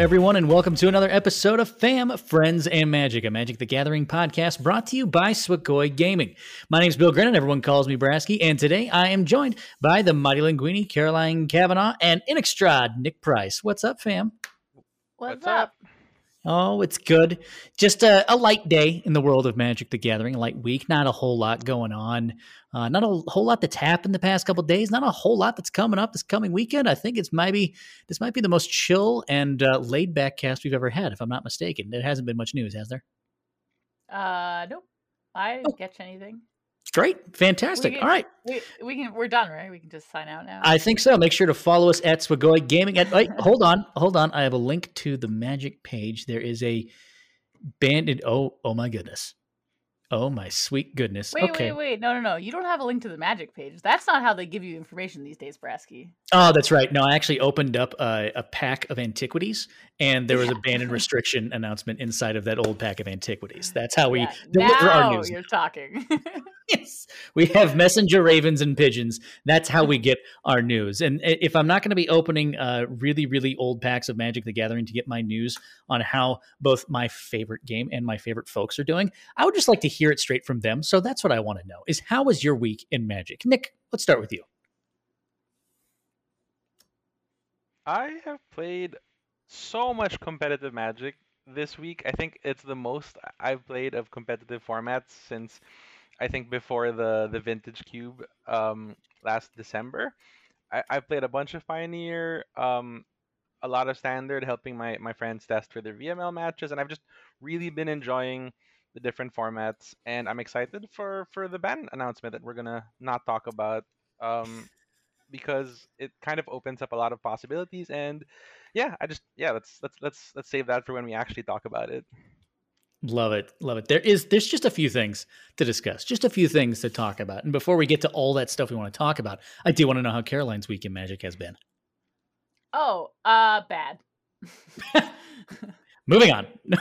Hello, everyone, and welcome to another episode of Fam, Friends, and Magic, a Magic the Gathering podcast brought to you by Swagoi Gaming. My name is Bill Grennan. Everyone calls me Brasky, and today I am joined by the Mighty Linguini, Caroline Kavanaugh, and Innistrad, Nick Price. What's up, fam? What's, What's up? up? Oh, it's good. Just a, a, light day in the world of Magic the Gathering, a light week. Not a whole lot going on. Uh, not a whole lot that's happened the past couple days. Not a whole lot that's coming up this coming weekend. I think it's maybe this might be the most chill and uh, laid back cast we've ever had, if I'm not mistaken. There hasn't been much news, has there? Uh, nope. I didn't oh. catch anything. Great, fantastic. Can, All right, we, we can. We're done, right? We can just sign out now. I think so. Make sure to follow us at Swagoi Gaming. At, wait, hold on, hold on. I have a link to the Magic page. There is a banded. Oh, oh my goodness. Oh my sweet goodness. Wait, okay. wait, wait. No, no, no. You don't have a link to the magic page. That's not how they give you information these days, Brasky. Oh, that's right. No, I actually opened up a, a pack of antiquities and there was yeah. a ban and restriction announcement inside of that old pack of antiquities. That's how we yeah. deliver now our news. You're talking. yes. We have messenger ravens and pigeons. That's how we get our news. And if I'm not going to be opening uh, really, really old packs of Magic the Gathering to get my news on how both my favorite game and my favorite folks are doing, I would just like to hear it straight from them. So that's what I want to know is how was your week in Magic? Nick, let's start with you. I have played so much competitive Magic this week. I think it's the most I've played of competitive formats since I think before the the Vintage Cube um, last December. I, I played a bunch of Pioneer, um, a lot of Standard, helping my my friends test for their VML matches, and I've just really been enjoying the different formats. And I'm excited for for the ban announcement that we're gonna not talk about. Um, because it kind of opens up a lot of possibilities and yeah i just yeah let's let's let's let's save that for when we actually talk about it Love it. Love it. There is there's just a few things to discuss, just a few things to talk about. And before we get to all that stuff we want to talk about, I do want to know how Caroline's week in Magic has been. Oh, uh bad. Moving on.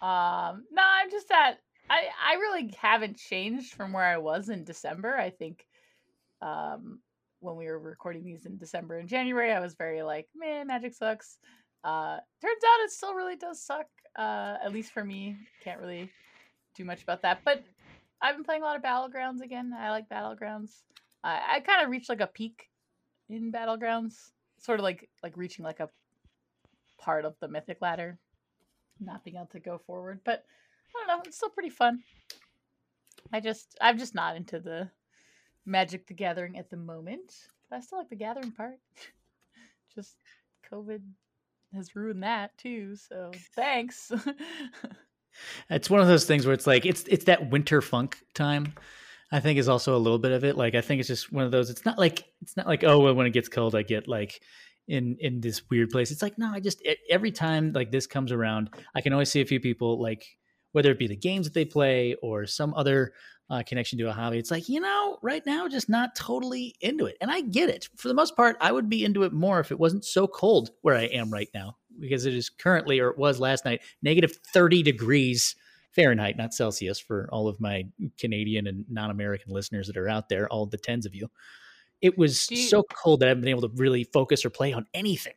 um no, I'm just at I I really haven't changed from where I was in December. I think um when we were recording these in December and January, I was very like, man, magic sucks. Uh, turns out it still really does suck. Uh, at least for me, can't really do much about that. But I've been playing a lot of battlegrounds again. I like battlegrounds. I, I kind of reached like a peak in battlegrounds, sort of like like reaching like a part of the mythic ladder, not being able to go forward. But I don't know, it's still pretty fun. I just I'm just not into the Magic the Gathering at the moment. But I still like the gathering part. just COVID has ruined that too. So thanks. it's one of those things where it's like it's it's that winter funk time. I think is also a little bit of it. Like I think it's just one of those. It's not like it's not like oh when it gets cold I get like in in this weird place. It's like no, I just every time like this comes around, I can always see a few people like whether it be the games that they play or some other uh, connection to a hobby. It's like, you know, right now, just not totally into it. And I get it. For the most part, I would be into it more if it wasn't so cold where I am right now, because it is currently, or it was last night, negative 30 degrees Fahrenheit, not Celsius, for all of my Canadian and non American listeners that are out there, all the tens of you. It was you, so cold that I haven't been able to really focus or play on anything.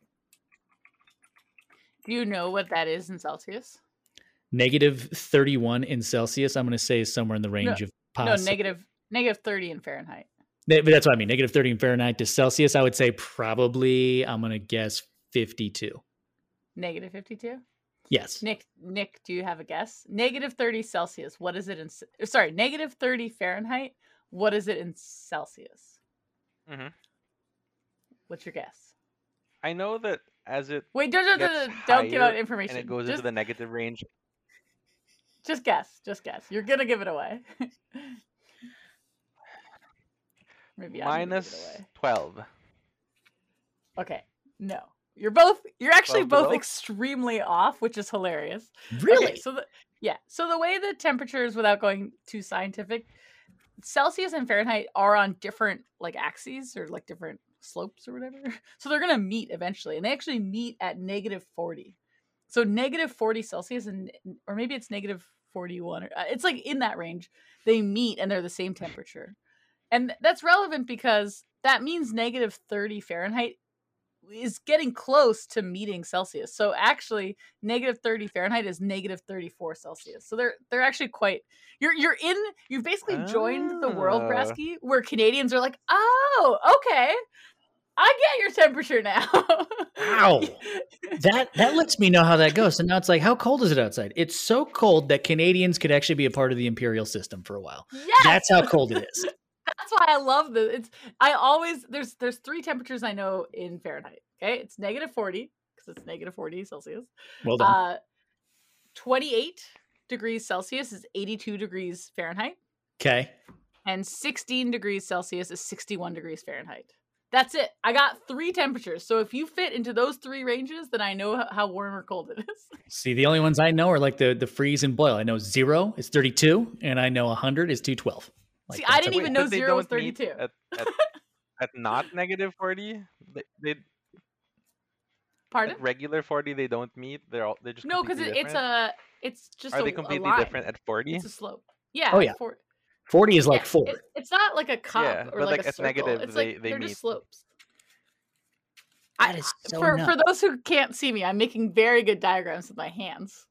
Do you know what that is in Celsius? Negative 31 in Celsius, I'm going to say is somewhere in the range no, of no, negative negative thirty in Fahrenheit. But that's what I mean. Negative thirty in Fahrenheit to Celsius. I would say probably. I'm gonna guess fifty-two. Negative fifty-two. Yes. Nick, Nick, do you have a guess? Negative thirty Celsius. What is it in? Sorry, negative thirty Fahrenheit. What is it in Celsius? Mm-hmm. What's your guess? I know that as it wait, don't don't, don't give out information. And it goes Just... into the negative range. Just guess. Just guess. You're gonna give it away. Maybe minus twelve. Okay. No. You're both you're actually both extremely off, which is hilarious. Really? Okay, so the yeah. So the way the temperatures without going too scientific, Celsius and Fahrenheit are on different like axes or like different slopes or whatever. So they're gonna meet eventually. And they actually meet at negative forty. So negative 40 Celsius and or maybe it's negative 41 or uh, it's like in that range. They meet and they're the same temperature. And that's relevant because that means negative 30 Fahrenheit is getting close to meeting Celsius. So actually, negative 30 Fahrenheit is negative 34 Celsius. So they're they're actually quite you're you're in you've basically joined the world, Ah. Brasky, where Canadians are like, oh, okay. I get your temperature now. Wow. that that lets me know how that goes. So now it's like, how cold is it outside? It's so cold that Canadians could actually be a part of the imperial system for a while. yes. That's how cold it is. That's why I love this. It's I always there's there's three temperatures I know in Fahrenheit. Okay, it's negative forty because it's negative forty Celsius. Well done. Uh, twenty eight degrees Celsius is eighty two degrees Fahrenheit, okay. and sixteen degrees Celsius is sixty one degrees Fahrenheit. That's it. I got three temperatures. So if you fit into those three ranges, then I know how warm or cold it is. See, the only ones I know are like the the freeze and boil. I know zero is thirty two, and I know hundred is two twelve. See, I didn't Wait, even but know they zero was 32. At, at, at not negative 40? They, they Pardon? at regular 40 they don't meet. They're all they're just No, because it, it's a it's just Are a, they a completely line. different at 40? It's a slope. Yeah. Oh, yeah. for- Forty is like Yeah, four. it- it's not like a cup Yeah, or but, like, like, a at circle. negative, it's they- like they are meet. just slopes. That I- is so for for nuts. those who can't see me, I'm making very good diagrams with my hands.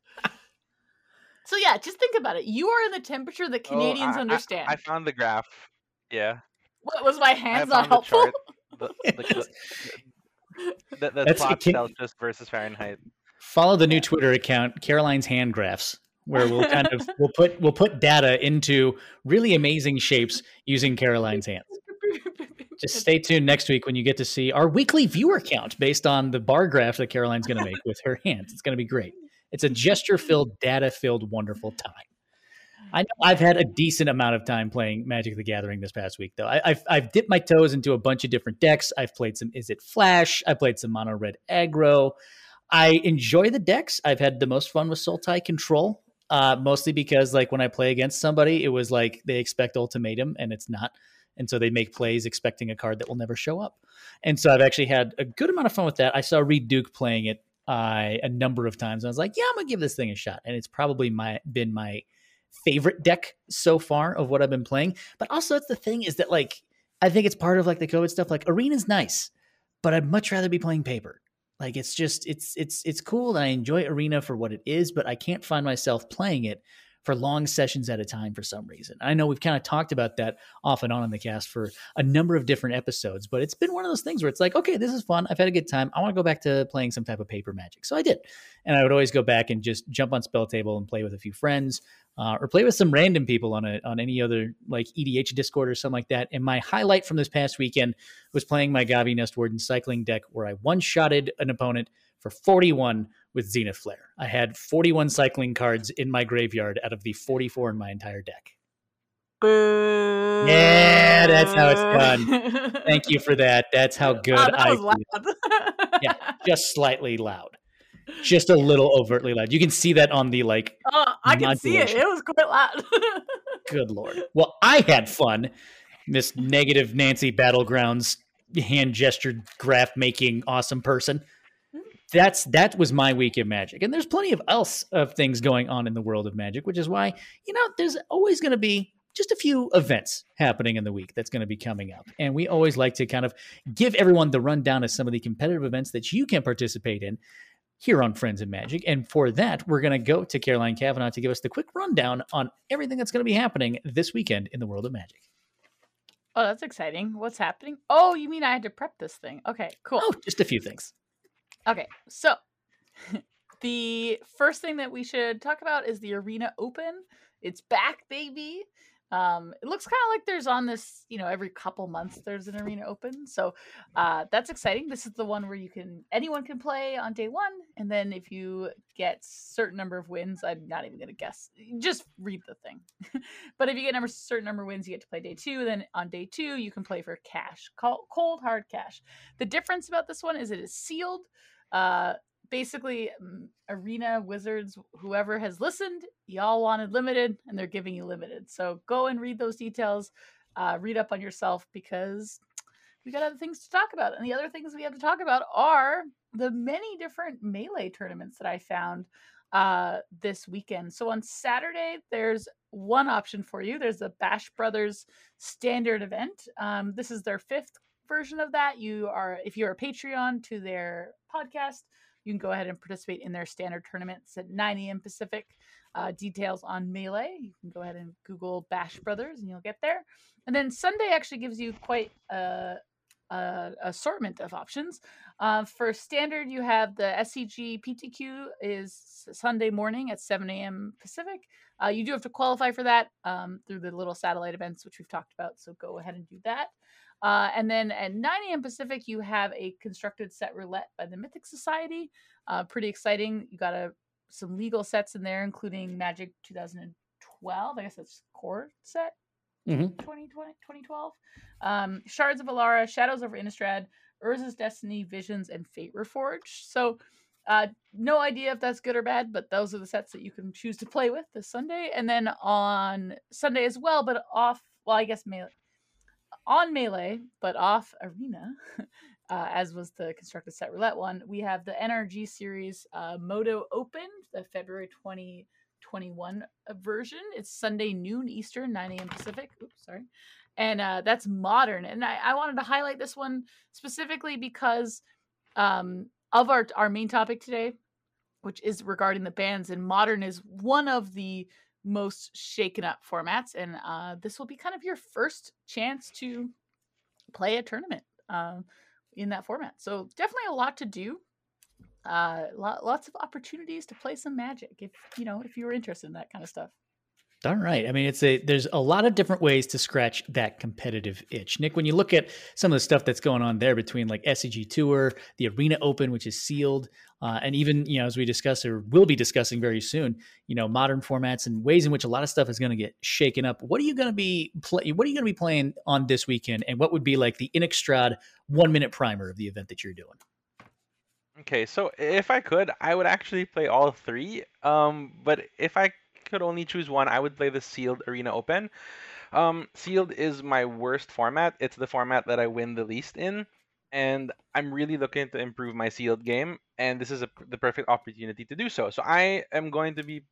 so yeah, just think about it. You are in the temperature that Oh, Canadians I- I- understand. I, found the graph. Yeah. what was my hands found not helpful? chart. The, the, the, the, the That's plot akin- Celsius versus Fahrenheit. Follow the new Twitter account, Caroline's Hand Graphs, where we'll kind of we'll put we'll put data into really amazing shapes using Caroline's hands. Just stay tuned next week when you get to see our weekly viewer count based on the bar graph that Caroline's going to make with her hands. It's going to be great. It's a gesture filled, data filled, wonderful time. I know I've had a decent amount of time playing Magic the Gathering this past week, though. I, I've, I've dipped my toes into a bunch of different decks. I've played some Is It Flash? I played some Mono Red Aggro. I enjoy the decks. I've had the most fun with Sultai Control, uh, mostly because, like, when I play against somebody, it was like they expect Ultimatum and it's not. And so they make plays expecting a card that will never show up. And so I've actually had a good amount of fun with that. I saw Reid Duke playing it uh, a number of times. I was like, yeah, I'm gonna give this thing a shot. And it's probably my been my favorite deck so far of what I've been playing. But also, that's the thing is that like I think it's part of like the COVID stuff. Like Arena's nice, but I'd much rather be playing paper. Like it's just it's it's it's cool and I enjoy Arena for what it is, but I can't find myself playing it for long sessions at a time for some reason. I know we've kind of talked about that off and on in the cast for a number of different episodes, but it's been one of those things where it's like, okay, this is fun. I've had a good time. I want to go back to playing some type of paper magic. So I did. And I would always go back and just jump on spell table and play with a few friends uh, or play with some random people on a on any other like EDH Discord or something like that. And my highlight from this past weekend was playing my Gavi Nest Warden cycling deck where I one shotted an opponent for 41 with Zenith Flare. I had 41 cycling cards in my graveyard out of the 44 in my entire deck. Boo. Yeah, that's how it's done. Thank you for that. That's how oh, good Oh, that I was feel. loud. Yeah. Just slightly loud. Just a little overtly loud. You can see that on the like Oh, I can see it. It was quite loud. Good lord. Well, I had fun. This negative Nancy battlegrounds hand gestured graph making awesome person. That's that was my week of magic, and there's plenty of else of things going on in the world of magic, which is why you know there's always going to be just a few events happening in the week that's going to be coming up, and we always like to kind of give everyone the rundown of some of the competitive events that you can participate in here on Friends of Magic. And for that, we're going to go to Caroline Kavanaugh to give us the quick rundown on everything that's going to be happening this weekend in the world of magic. oh, that's exciting. What's happening? Oh, you mean I had to prep this thing? Okay, cool. Oh, just a few things. Okay, so the first thing that we should talk about is the Arena Open. It's back, baby. Um, it looks kind of like there's on this, you know, every couple months there's an Arena Open. So uh, that's exciting. This is the one where you can anyone can play on day one, and then if you get certain number of wins, I'm not even gonna guess. Just read the thing. but if you get number certain number of wins, you get to play day two. Then on day two, you can play for cash, cold, cold hard cash. The difference about this one is it is sealed uh basically arena wizards whoever has listened y'all wanted limited and they're giving you limited. So go and read those details. Uh read up on yourself because we got other things to talk about. And the other things we have to talk about are the many different melee tournaments that i found uh this weekend. So on saturday there's one option for you. There's the bash brothers standard event. Um this is their fifth version of that, you are if you're a Patreon to their podcast, you can go ahead and participate in their standard tournaments at 9 a.m. Pacific. Uh, details on Melee. You can go ahead and Google Bash Brothers and you'll get there. And then Sunday actually gives you quite a, a assortment of options. Uh, for standard, you have the SCG PTQ is Sunday morning at 7 a.m. Pacific. Uh, you do have to qualify for that um, through the little satellite events, which we've talked about. So go ahead and do that. Uh, and then at 9 a.m. Pacific, you have a constructed set roulette by the Mythic Society. Uh, pretty exciting. You got a, some legal sets in there, including Magic 2012. I guess that's core set. Mhm. 2020, 2012. Um, Shards of Alara, Shadows over Innistrad, Urza's Destiny, Visions, and Fate Reforged. So, uh, no idea if that's good or bad, but those are the sets that you can choose to play with this Sunday. And then on Sunday as well, but off, well, I guess melee, on Melee, but off Arena, uh, as was the constructed set roulette one, we have the NRG series uh, Moto Open, the February 2021 version. It's Sunday noon Eastern, 9 a.m. Pacific. Oops, sorry. And uh, that's modern. And I, I wanted to highlight this one specifically because um, of our, our main topic today, which is regarding the bands, and modern is one of the most shaken up formats. And uh, this will be kind of your first chance to play a tournament um, in that format. So definitely a lot to do. Uh, lot, lots of opportunities to play some magic if you know if you were interested in that kind of stuff. Darn right. I mean, it's a there's a lot of different ways to scratch that competitive itch. Nick, when you look at some of the stuff that's going on there between like SCG Tour, the Arena Open, which is sealed, uh, and even you know as we discuss or will be discussing very soon, you know, modern formats and ways in which a lot of stuff is going to get shaken up. What are you going to be play? What are you going to be playing on this weekend? And what would be like the Innistrad one minute primer of the event that you're doing? Okay, so if I could, I would actually play all three. Um, but if I could only choose one, I would play the sealed arena open. Um, sealed is my worst format. It's the format that I win the least in, and I'm really looking to improve my sealed game. And this is a, the perfect opportunity to do so. So I am going to be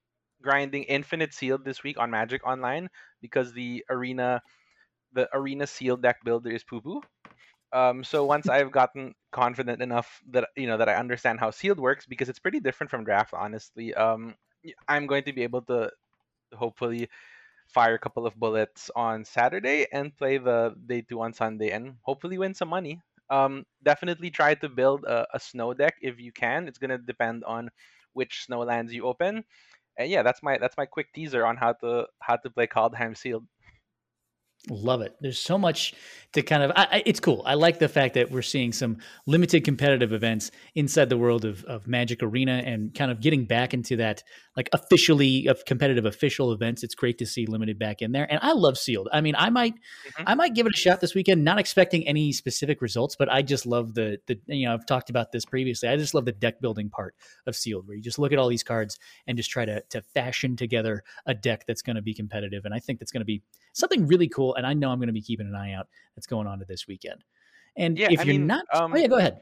grinding infinite sealed this week on Magic Online because the arena, the arena sealed deck builder is poo poo. Um, so once I've gotten confident enough that you know that I understand how sealed works, because it's pretty different from draft, honestly. Um, I'm going to be able to hopefully fire a couple of bullets on Saturday and play the day two on Sunday, and hopefully win some money. Um, definitely try to build a, a snow deck if you can. It's gonna depend on which snow lands you open. And yeah, that's my that's my quick teaser on how to how to play Kaldheim Sealed. Love it. There's so much to kind of. I, I, it's cool. I like the fact that we're seeing some limited competitive events inside the world of, of Magic Arena and kind of getting back into that like officially of competitive official events. It's great to see limited back in there, and I love sealed. I mean, I might Mhm. I might give it a shot this weekend. Not expecting any specific results, but I just love the the you know I've talked about this previously. I just love the deck building part of sealed, where you just look at all these cards and just try to to fashion together a deck that's going to be competitive. And I think that's going to be something really cool. And I know I'm going to be keeping an eye out that's going on to this weekend. And Yeah, if I you're mean, not, um, oh yeah, go ahead.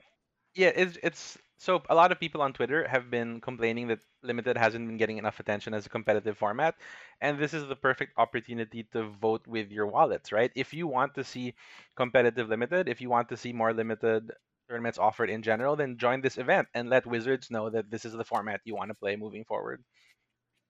Yeah, it's it's so a lot of people on Twitter have been complaining that limited hasn't been getting enough attention as a competitive format, and this is the perfect opportunity to vote with your wallets, right? If you want to see competitive limited, if you want to see more limited tournaments offered in general, then join this event and let Wizards know that this is the format you want to play moving forward.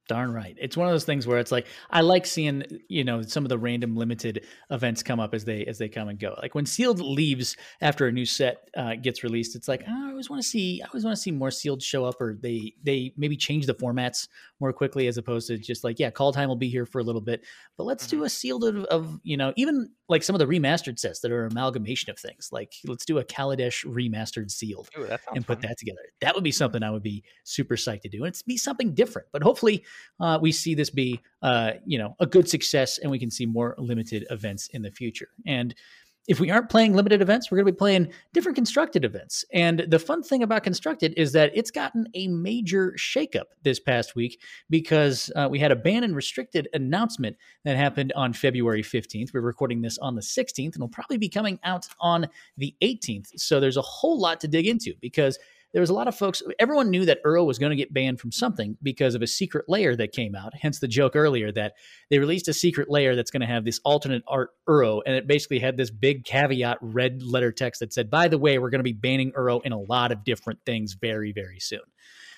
Darn right. It's one of those things where it's like I like seeing you know some of the random limited events come up as they as they come and go. Like when sealed leaves after a new set uh, gets released, it's like oh, I always want to see I always want to see more sealed show up, or they they maybe change the formats more quickly as opposed to just like yeah, Kaldheim will be here for a little bit, but let's do a sealed of, of you know even like some of the remastered sets that are amalgamation of things. Like let's do a Kaladesh remastered sealed Ooh, and put fun. that together. That would be something I would be super psyched to do, and it's be something different. But hopefully, uh, we see this be, uh, you know, a good success, and we can see more limited events in the future. And if we aren't playing limited events, we're going to be playing different constructed events. And the fun thing about constructed is that it's gotten a major shakeup this past week because uh, we had a ban and restricted announcement that happened on February 15th. We're recording this on the 16th, and will probably be coming out on the 18th. So there's a whole lot to dig into because there was a lot of folks. Everyone knew that Uro was going to get banned from something because of a secret layer that came out. Hence the joke earlier that they released a secret layer that's going to have this alternate art Uro, and it basically had this big caveat red letter text that said, "By the way, we're going to be banning Uro in a lot of different things very, very soon."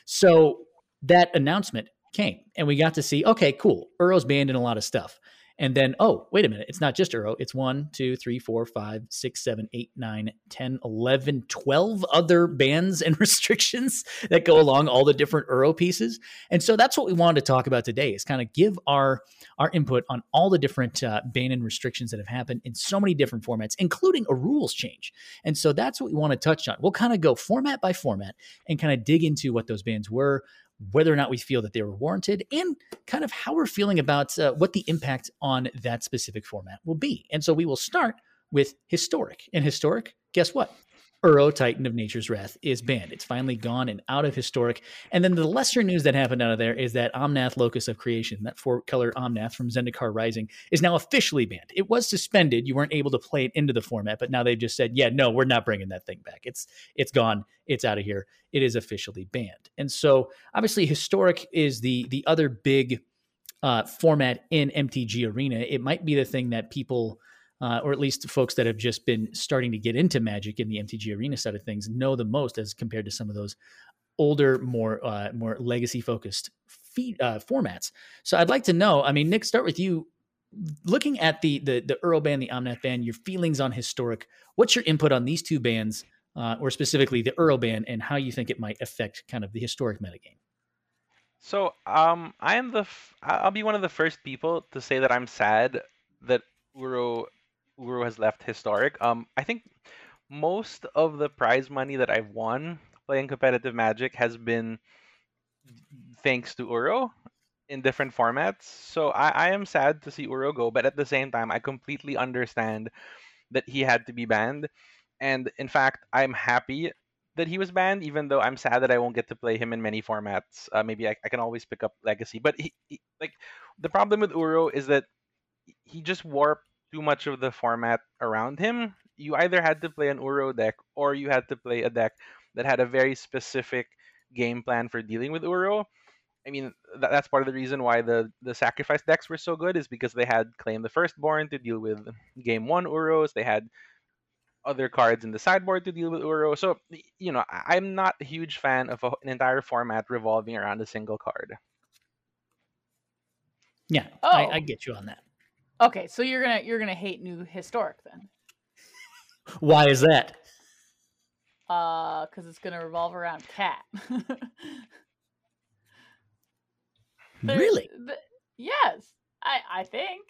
So that announcement came, and we got to see, okay, cool, Uro's banned in a lot of stuff. And then, oh, wait a minute. It's not just Uro. It's one, two, three, four, five, six, seven, eight, nine, 10, 11, 12 other bans and restrictions that go along all the different Uro pieces. And so that's what we wanted to talk about today is kind of give our, our input on all the different uh, ban and restrictions that have happened in so many different formats, including a rules change. And so that's what we want to touch on. We'll kind of go format by format and kind of dig into what those bans were, whether or not we feel that they were warranted, and kind of how we're feeling about uh, what the impact on that specific format will be. And so we will start with historic. And historic, guess what? Uro Titan of Nature's Wrath is banned. It's finally gone and out of historic. And then the lesser news that happened out of there is that Omnath Locus of Creation, that four color Omnath from Zendikar Rising, is now officially banned. It was suspended. You weren't able to play it into the format, but now they've just said, yeah, no, we're not bringing that thing back. It's it's gone. It's out of here. It is officially banned. And so obviously historic is the the other big uh, format in MTG Arena. It might be the thing that people uh, or at least folks that have just been starting to get into Magic in the MTG Arena side of things know the most as compared to some of those older, more uh, more legacy focused feed, uh, formats. So I'd like to know. I mean, Nick, start with you. Looking at the the the Uro band, the Omnath band, your feelings on historic. What's your input on these two bands, uh, or specifically the Uro band, and how you think it might affect kind of the historic metagame? So, um, I am the f- I'll be one of the first people to say that I'm sad that Uro Uro has left historic. Um, I think most of the prize money that I've won playing competitive Magic has been thanks to Uro in different formats. So I, I am sad to see Uro go, but at the same time, I completely understand that he had to be banned. And in fact, I'm happy that he was banned, even though I'm sad that I won't get to play him in many formats. Uh, maybe I, I, can always pick up Legacy. But he, he, like the problem with Uro is that he just warped too much of the format around him. You either had to play an Uro deck or you had to play a deck that had a very specific game plan for dealing with Uro. I mean, that, that's part of the reason why the, the sacrifice decks were so good is because they had Claim the Firstborn to deal with game one Uros. They had other cards in the sideboard to deal with Uro. So, you know, I'm not a huge fan of a, an entire format revolving around a single card. Yeah, oh. I, I oh. get you on that. Okay, so you're gonna you're gonna hate new historic then? Why is that? Uh, because it's gonna revolve around cat. really? yes, I I think.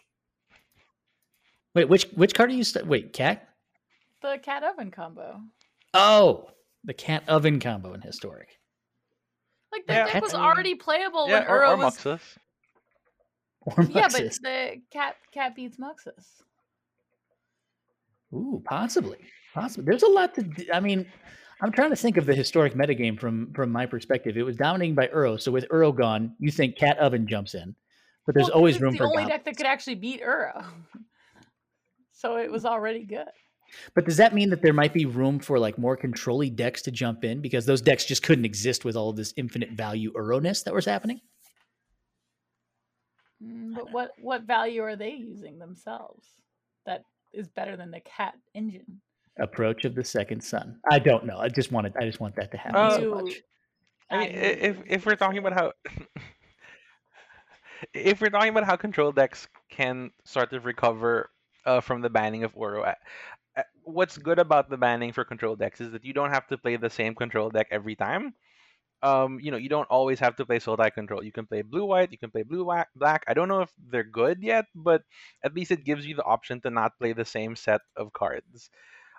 Wait, which which card are you? St- wait, cat. The cat oven combo. Oh, the cat oven combo in historic. Like that yeah, deck was already playable yeah, when or, Uro was. Yeah, but the cat cat beats Muxus. Ooh, possibly, possibly. There's a lot to. I mean, I'm trying to think of the historic metagame from from my perspective. It was dominating by Uro, so with Uro gone, you think Cat Oven jumps in, but there's well, always room the for. The only deck that could actually beat Uro, so it was already good. But does that mean that there might be room for like more controlly decks to jump in because those decks just couldn't exist with all of this infinite value Uro-ness that was happening? Mm, but what what value are they using themselves that is better than the cat engine? Approach of the second sun. I don't know. I just wanted. I just want that to happen uh, so much. I mean, if if we're talking about how if we're talking about how control decks can sort of recover uh, from the banning of Uro, what's good about the banning for control decks is that you don't have to play the same control deck every time um, you know, you don't always have to play Sultai Control. You can play blue white, you can play blue black. I don't know if they're good yet, but at least it gives you the option to not play the same set of cards.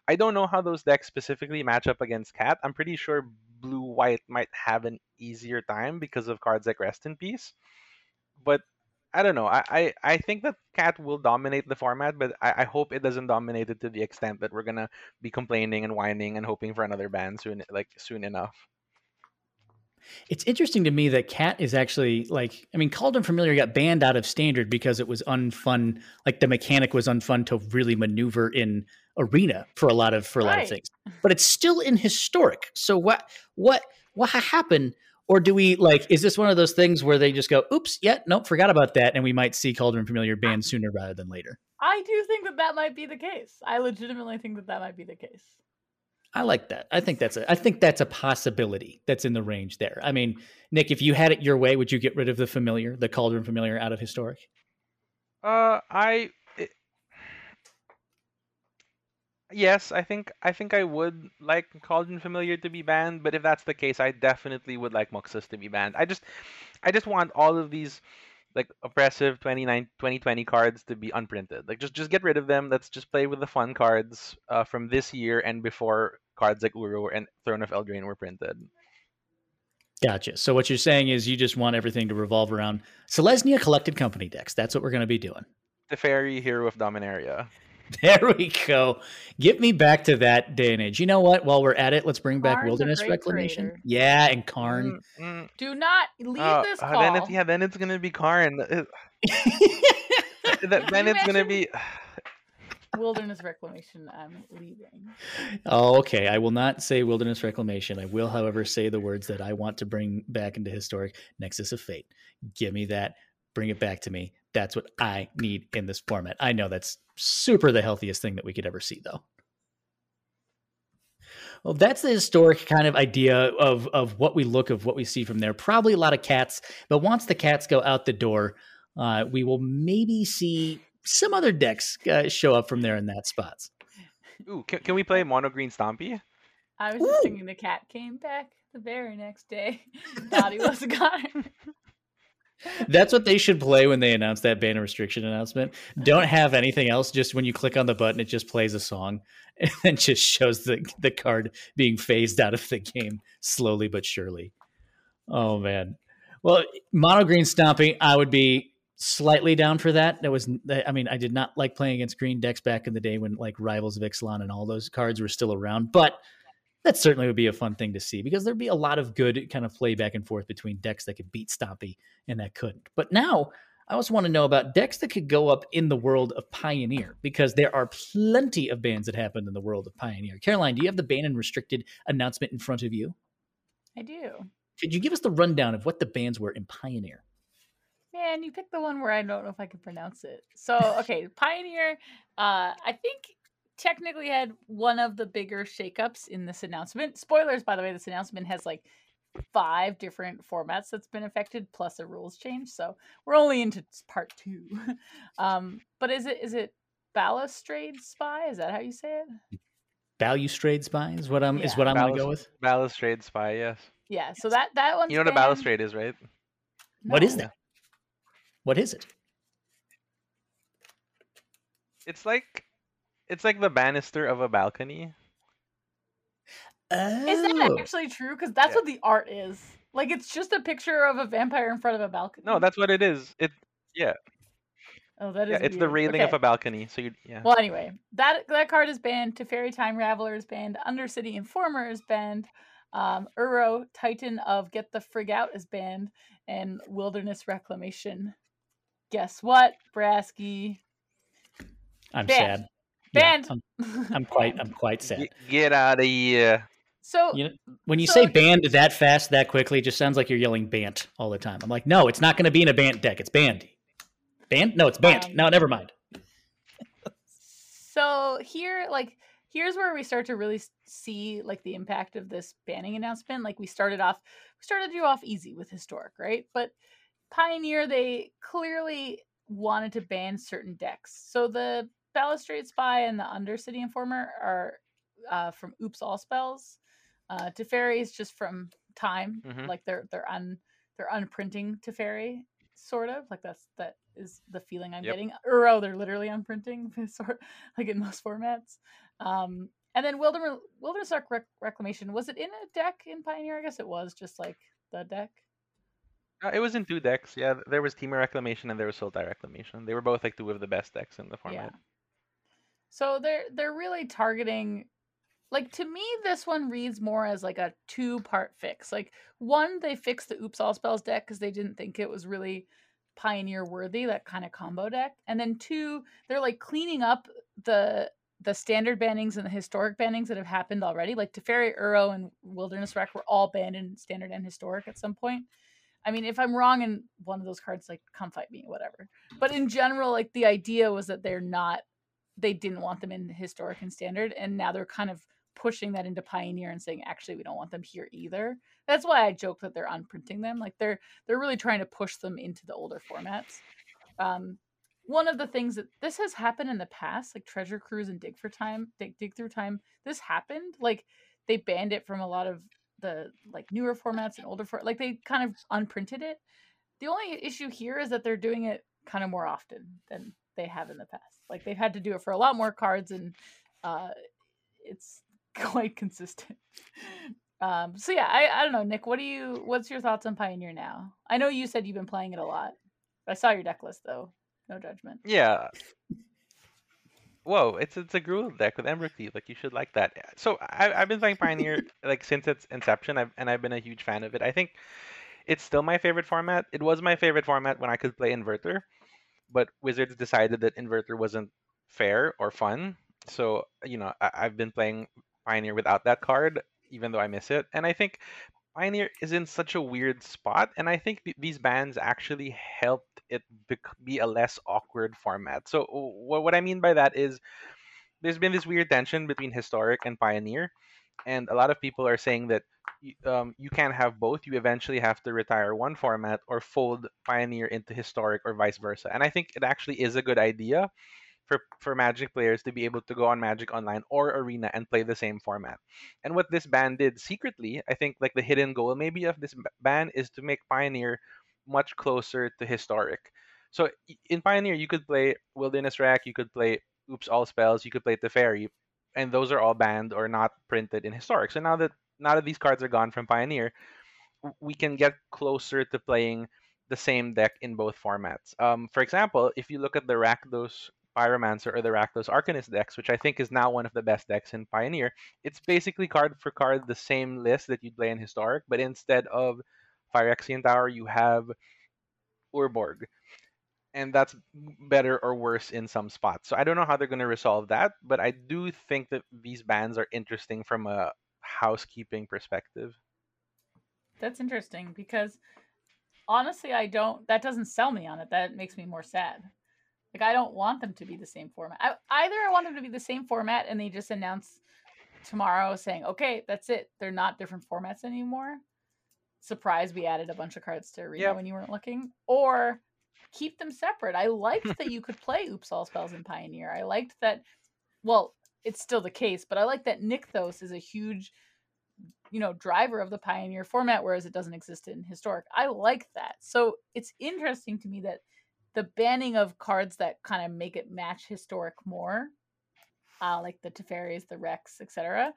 I don't know how those decks specifically match up against Cat. I'm pretty sure blue white might have an easier time because of cards like Rest in Peace. But I don't know. I, I, I think that Cat will dominate the format, but I, I hope it doesn't dominate it to the extent that we're gonna be complaining and whining and hoping for another ban soon like soon enough. It's interesting to me that Cat is actually like, I mean, Cauldron Familiar got banned out of standard because it was unfun. Like the mechanic was unfun to really maneuver in arena for a lot of for a lot of things. But it's still in historic. So what what what happened? Or do we like? Is this one of those things where they just go, "Oops, yeah, nope, forgot about that," and we might see Cauldron Familiar banned sooner rather than later? I do think that that might be the case. I legitimately think that that might be the case. I like that. I think that's a. I think that's a possibility that's in the range there. I mean, Nick, if you had it your way, would you get rid of the familiar, the Cauldron Familiar, out of historic? Uh, I. Yes, I think I think I would like Cauldron Familiar to be banned, but if that's the case, I definitely would like Muxus to be banned. I just, I just want all of these like oppressive 29 2020 cards to be unprinted. Like just just get rid of them. Let's just play with the fun cards uh, from this year and before cards like Uro and Throne of Eldraine were printed. Gotcha. So what you're saying is you just want everything to revolve around Selesnya collected company decks. That's what we're going to be doing. Teferi Hero of Dominaria. There we go. Get me back to that day and age. You know what? While we're at it, let's bring back Karn's a Wilderness Reclamation. creator. Yeah, and Karn. Mm, mm, Do not leave uh, this uh, call. then it's, yeah, then it's gonna be Karn. It- then it's gonna be. Wilderness Reclamation. I'm leaving. oh, okay. I will not say Wilderness Reclamation. I will, however, say the words that I want to bring back into historic Nexus of Fate. Give me that. Bring it back to me. That's what I need in this format. I know that's super the healthiest thing that we could ever see, though. Well, that's the historic kind of idea of of what we look of what we see from there. Probably a lot of cats, but once the cats go out the door, uh, we will maybe see some other decks uh, show up from there in that spots. Ooh, can, can we play Mono Green Stompy? I was just thinking the cat came back the very next day. Thought he was gone. That's what they should play when they announce that ban restriction announcement. Don't have anything else. Just when you click on the button, it just plays a song and just shows the the card being phased out of the game slowly but surely. Oh man. Well, mono green stomping, I would be slightly down for that. That was, I mean, I did not like playing against green decks back in the day when like Rivals of Ixalan and all those cards were still around, but that certainly would be a fun thing to see because there'd be a lot of good kind of play back and forth between decks that could beat Stompy and that couldn't. But now I also want to know about decks that could go up in the world of Pioneer because there are plenty of bans that happened in the world of Pioneer. Caroline, do you have the ban and restricted announcement in front of you? I do. Could you give us the rundown of what the bans were in Pioneer? Man, you picked the one where I don't know if I can pronounce it. So, okay, Pioneer, uh, I think technically had one of the bigger shakeups in this announcement. Spoilers, by the way, this announcement has like five different formats that's been affected, plus a rules change. So we're only into part two. um, but is it is it balustrade spy? Is that how you say it? Balustrade Spy is what I'm is what I'm going to go with. Balustrade Spy, yes. Yeah. So that that one. You know what a balustrade is, right? What is No. that? What is it? It's like it's like the banister of a balcony. Oh, Is that actually true? Because that's Yeah. what the art is. Like it's just a picture of a vampire in front of a balcony. No, that's what it is. It yeah. oh, that is. Yeah, it's the weird. railing of a balcony. So you yeah. Well, anyway, that that card is banned. Teferi Time Raveler is banned. Undercity Informer is banned. Um, Uro Titan of Get the Frig Out is banned, and Wilderness Reclamation. Guess what, Brasky? I'm banned. sad. Yeah, Banned. I'm, I'm quite I'm quite sad. Get, get out of here. So You know, when you So- say banned that fast, that quickly, it just sounds like you're yelling bant all the time. I'm like, no, it's not going to be in a bant deck. It's banned. Banned? No, it's banned. Um, no, never mind. so here like here's where we start to really see like the impact of this banning announcement like we started off we started you off easy with historic right but pioneer they clearly wanted to ban certain decks. So the balustrade spy and the undercity informer are uh, from oops all spells. Uh teferi is just from time Mhm. like they're they're un they're unprinting teferi sort of like that's that is the feeling i'm Yep. getting. Oh, they're literally unprinting sort like in most formats. Um and then wilderness wilderness Rec- Rec- reclamation was it in a deck in pioneer? I guess it was just like the deck Uh, it was in two decks. Yeah, there was Temur Reclamation and there was Sultai Reclamation. They were both like two of the best decks in the format. Yeah. So they're they're really targeting like to me this one reads more as like a two part fix. Like one they fixed the oops all spells deck cuz they didn't think it was really pioneer worthy that kind of combo deck. And then two they're like cleaning up the the standard bannings and the historic bannings that have happened already. Like Teferi, Uro, and Wilderness Wreck were all banned in standard and historic at some point. I mean, if I'm wrong in one of those cards, like come fight me, whatever. But in general, like the idea was that they're not, they didn't want them in historic and standard, and now they're kind of pushing that into Pioneer and saying actually we don't want them here either. That's why I joke that they're unprinting them. Like they're they're really trying to push them into the older formats. Um, one of the things that this has happened in the past, like Treasure Cruise and Dig for Time, Dig Dig Through Time, this happened. Like they banned it from a lot of the like newer formats and older for like they kind of unprinted it. The only issue here is that they're doing it kind of more often than they have in the past. Like they've had to do it for a lot more cards and uh it's quite consistent. Um, so yeah, I, I don't know, Nick. What do you? What's your thoughts on Pioneer now? I know you said you've been playing it a lot. I saw your deck list though. No judgment. Yeah. Whoa, it's it's a Gruul deck with Ember. Like you should like that. So I, I've been playing Pioneer like since its inception. I've and I've been a huge fan of it. I think it's still my favorite format. It was my favorite format when I could play Inverter, but Wizards decided that Inverter wasn't fair or fun. So you know I, I've been playing Pioneer without that card, even though I miss it. And I think Pioneer is in such a weird spot, and I think th- these bans actually helped it be a less awkward format. So what what I mean by that is there's been this weird tension between historic and pioneer, and a lot of people are saying that um, you can't have both. You eventually have to retire one format or fold pioneer into historic or vice versa. And I think it actually is a good idea for for Magic players to be able to go on Magic Online or Arena and play the same format. And what this ban did secretly, I think like the hidden goal maybe of this ban is to make Pioneer much closer to historic. So in Pioneer you could play Wilderness Rack, you could play Oops All Spells, you could play Teferi, and those are all banned or not printed in historic. So now that now that these cards are gone from Pioneer, we can get closer to playing the same deck in both formats. Um, for example, if you look at the Rakdos Pyromancer or the Rakdos Arcanist decks, which I think is now one of the best decks in Pioneer, it's basically card for card the same list that you'd play in Historic, but instead of Phyrexian Tower, you have Urborg. And that's better or worse in some spots. So I don't know how they're going to resolve that, but I do think that these bans are interesting from a housekeeping perspective. That's interesting because honestly, I don't. That doesn't sell me on it. That makes me more sad. Like I don't want them to be the same format. I, either I want them to be the same format, and they just announce tomorrow saying, "Okay, that's it. They're not different formats anymore." Surprise! We added a bunch of cards to Arena Yeah. when you weren't looking, or keep them separate. I liked that you could play Oops All Spells in Pioneer. I liked that. Well, it's still the case, but I like that Nykthos is a huge you know driver of the pioneer format whereas it doesn't exist in historic i like that so it's interesting to me that the banning of cards that kind of make it match historic more uh, like the Teferis, the Rex, etc.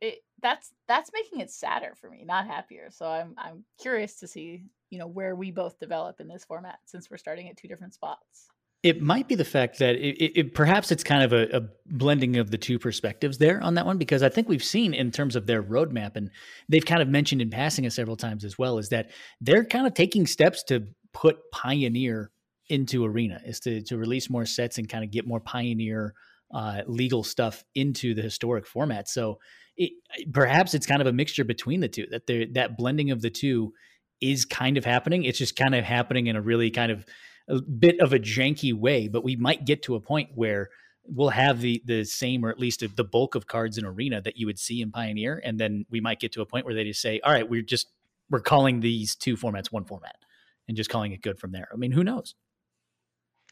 It that's that's making it sadder for me, not happier. So I'm I'm curious to see you know where we both develop in this format since we're starting at two different spots. It might be the fact that it, it, it- perhaps it's kind of a, a blending of the two perspectives there on that one, because I think we've seen in terms of their roadmap, and they've kind of mentioned in passing it several times as well, is that they're kind of taking steps to put Pioneer into Arena, is to to release more sets and kind of get more Pioneer uh, legal stuff into the historic format. So it, perhaps it's kind of a mixture between the two. That there that blending of the two is kind of happening. It's just kind of happening in a really kind of a bit of a janky way, but we might get to a point where we'll have the the same or at least the bulk of cards in arena that you would see in pioneer and then we might get to a point where they just say all right we're just we're calling these two formats one format and just calling it good from there i mean who knows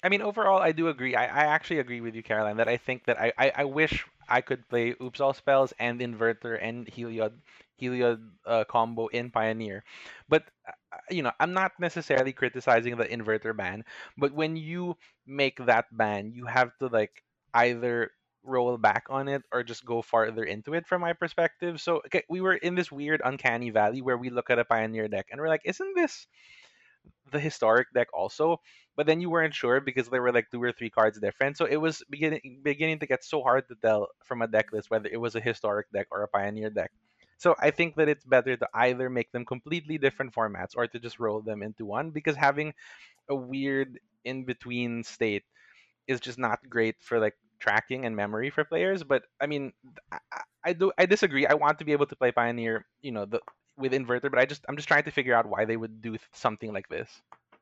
I mean, overall, I do agree. I, I actually agree with you, Caroline, that I think that I, I, I wish I could play Oops All Spells and Inverter and Heliod Heliod uh, combo in Pioneer. But, uh, you know, I'm not necessarily criticizing the Inverter ban, but when you make that ban, you have to, like, either roll back on it or just go farther into it from my perspective. So, okay, we were in this weird, uncanny valley where we look at a Pioneer deck and we're like, isn't this the historic deck also? But then you weren't sure because there were like two or three cards different. So it was beginning beginning to get so hard to tell from a deck list whether it was a historic deck or a pioneer deck. So I think that it's better to either make them completely different formats or to just roll them into one because having a weird in between state is just not great for like tracking and memory for players. But I mean, I, I do I disagree. I want to be able to play Pioneer, you know, the with inverter, but I just I'm just trying to figure out why they would do something like this.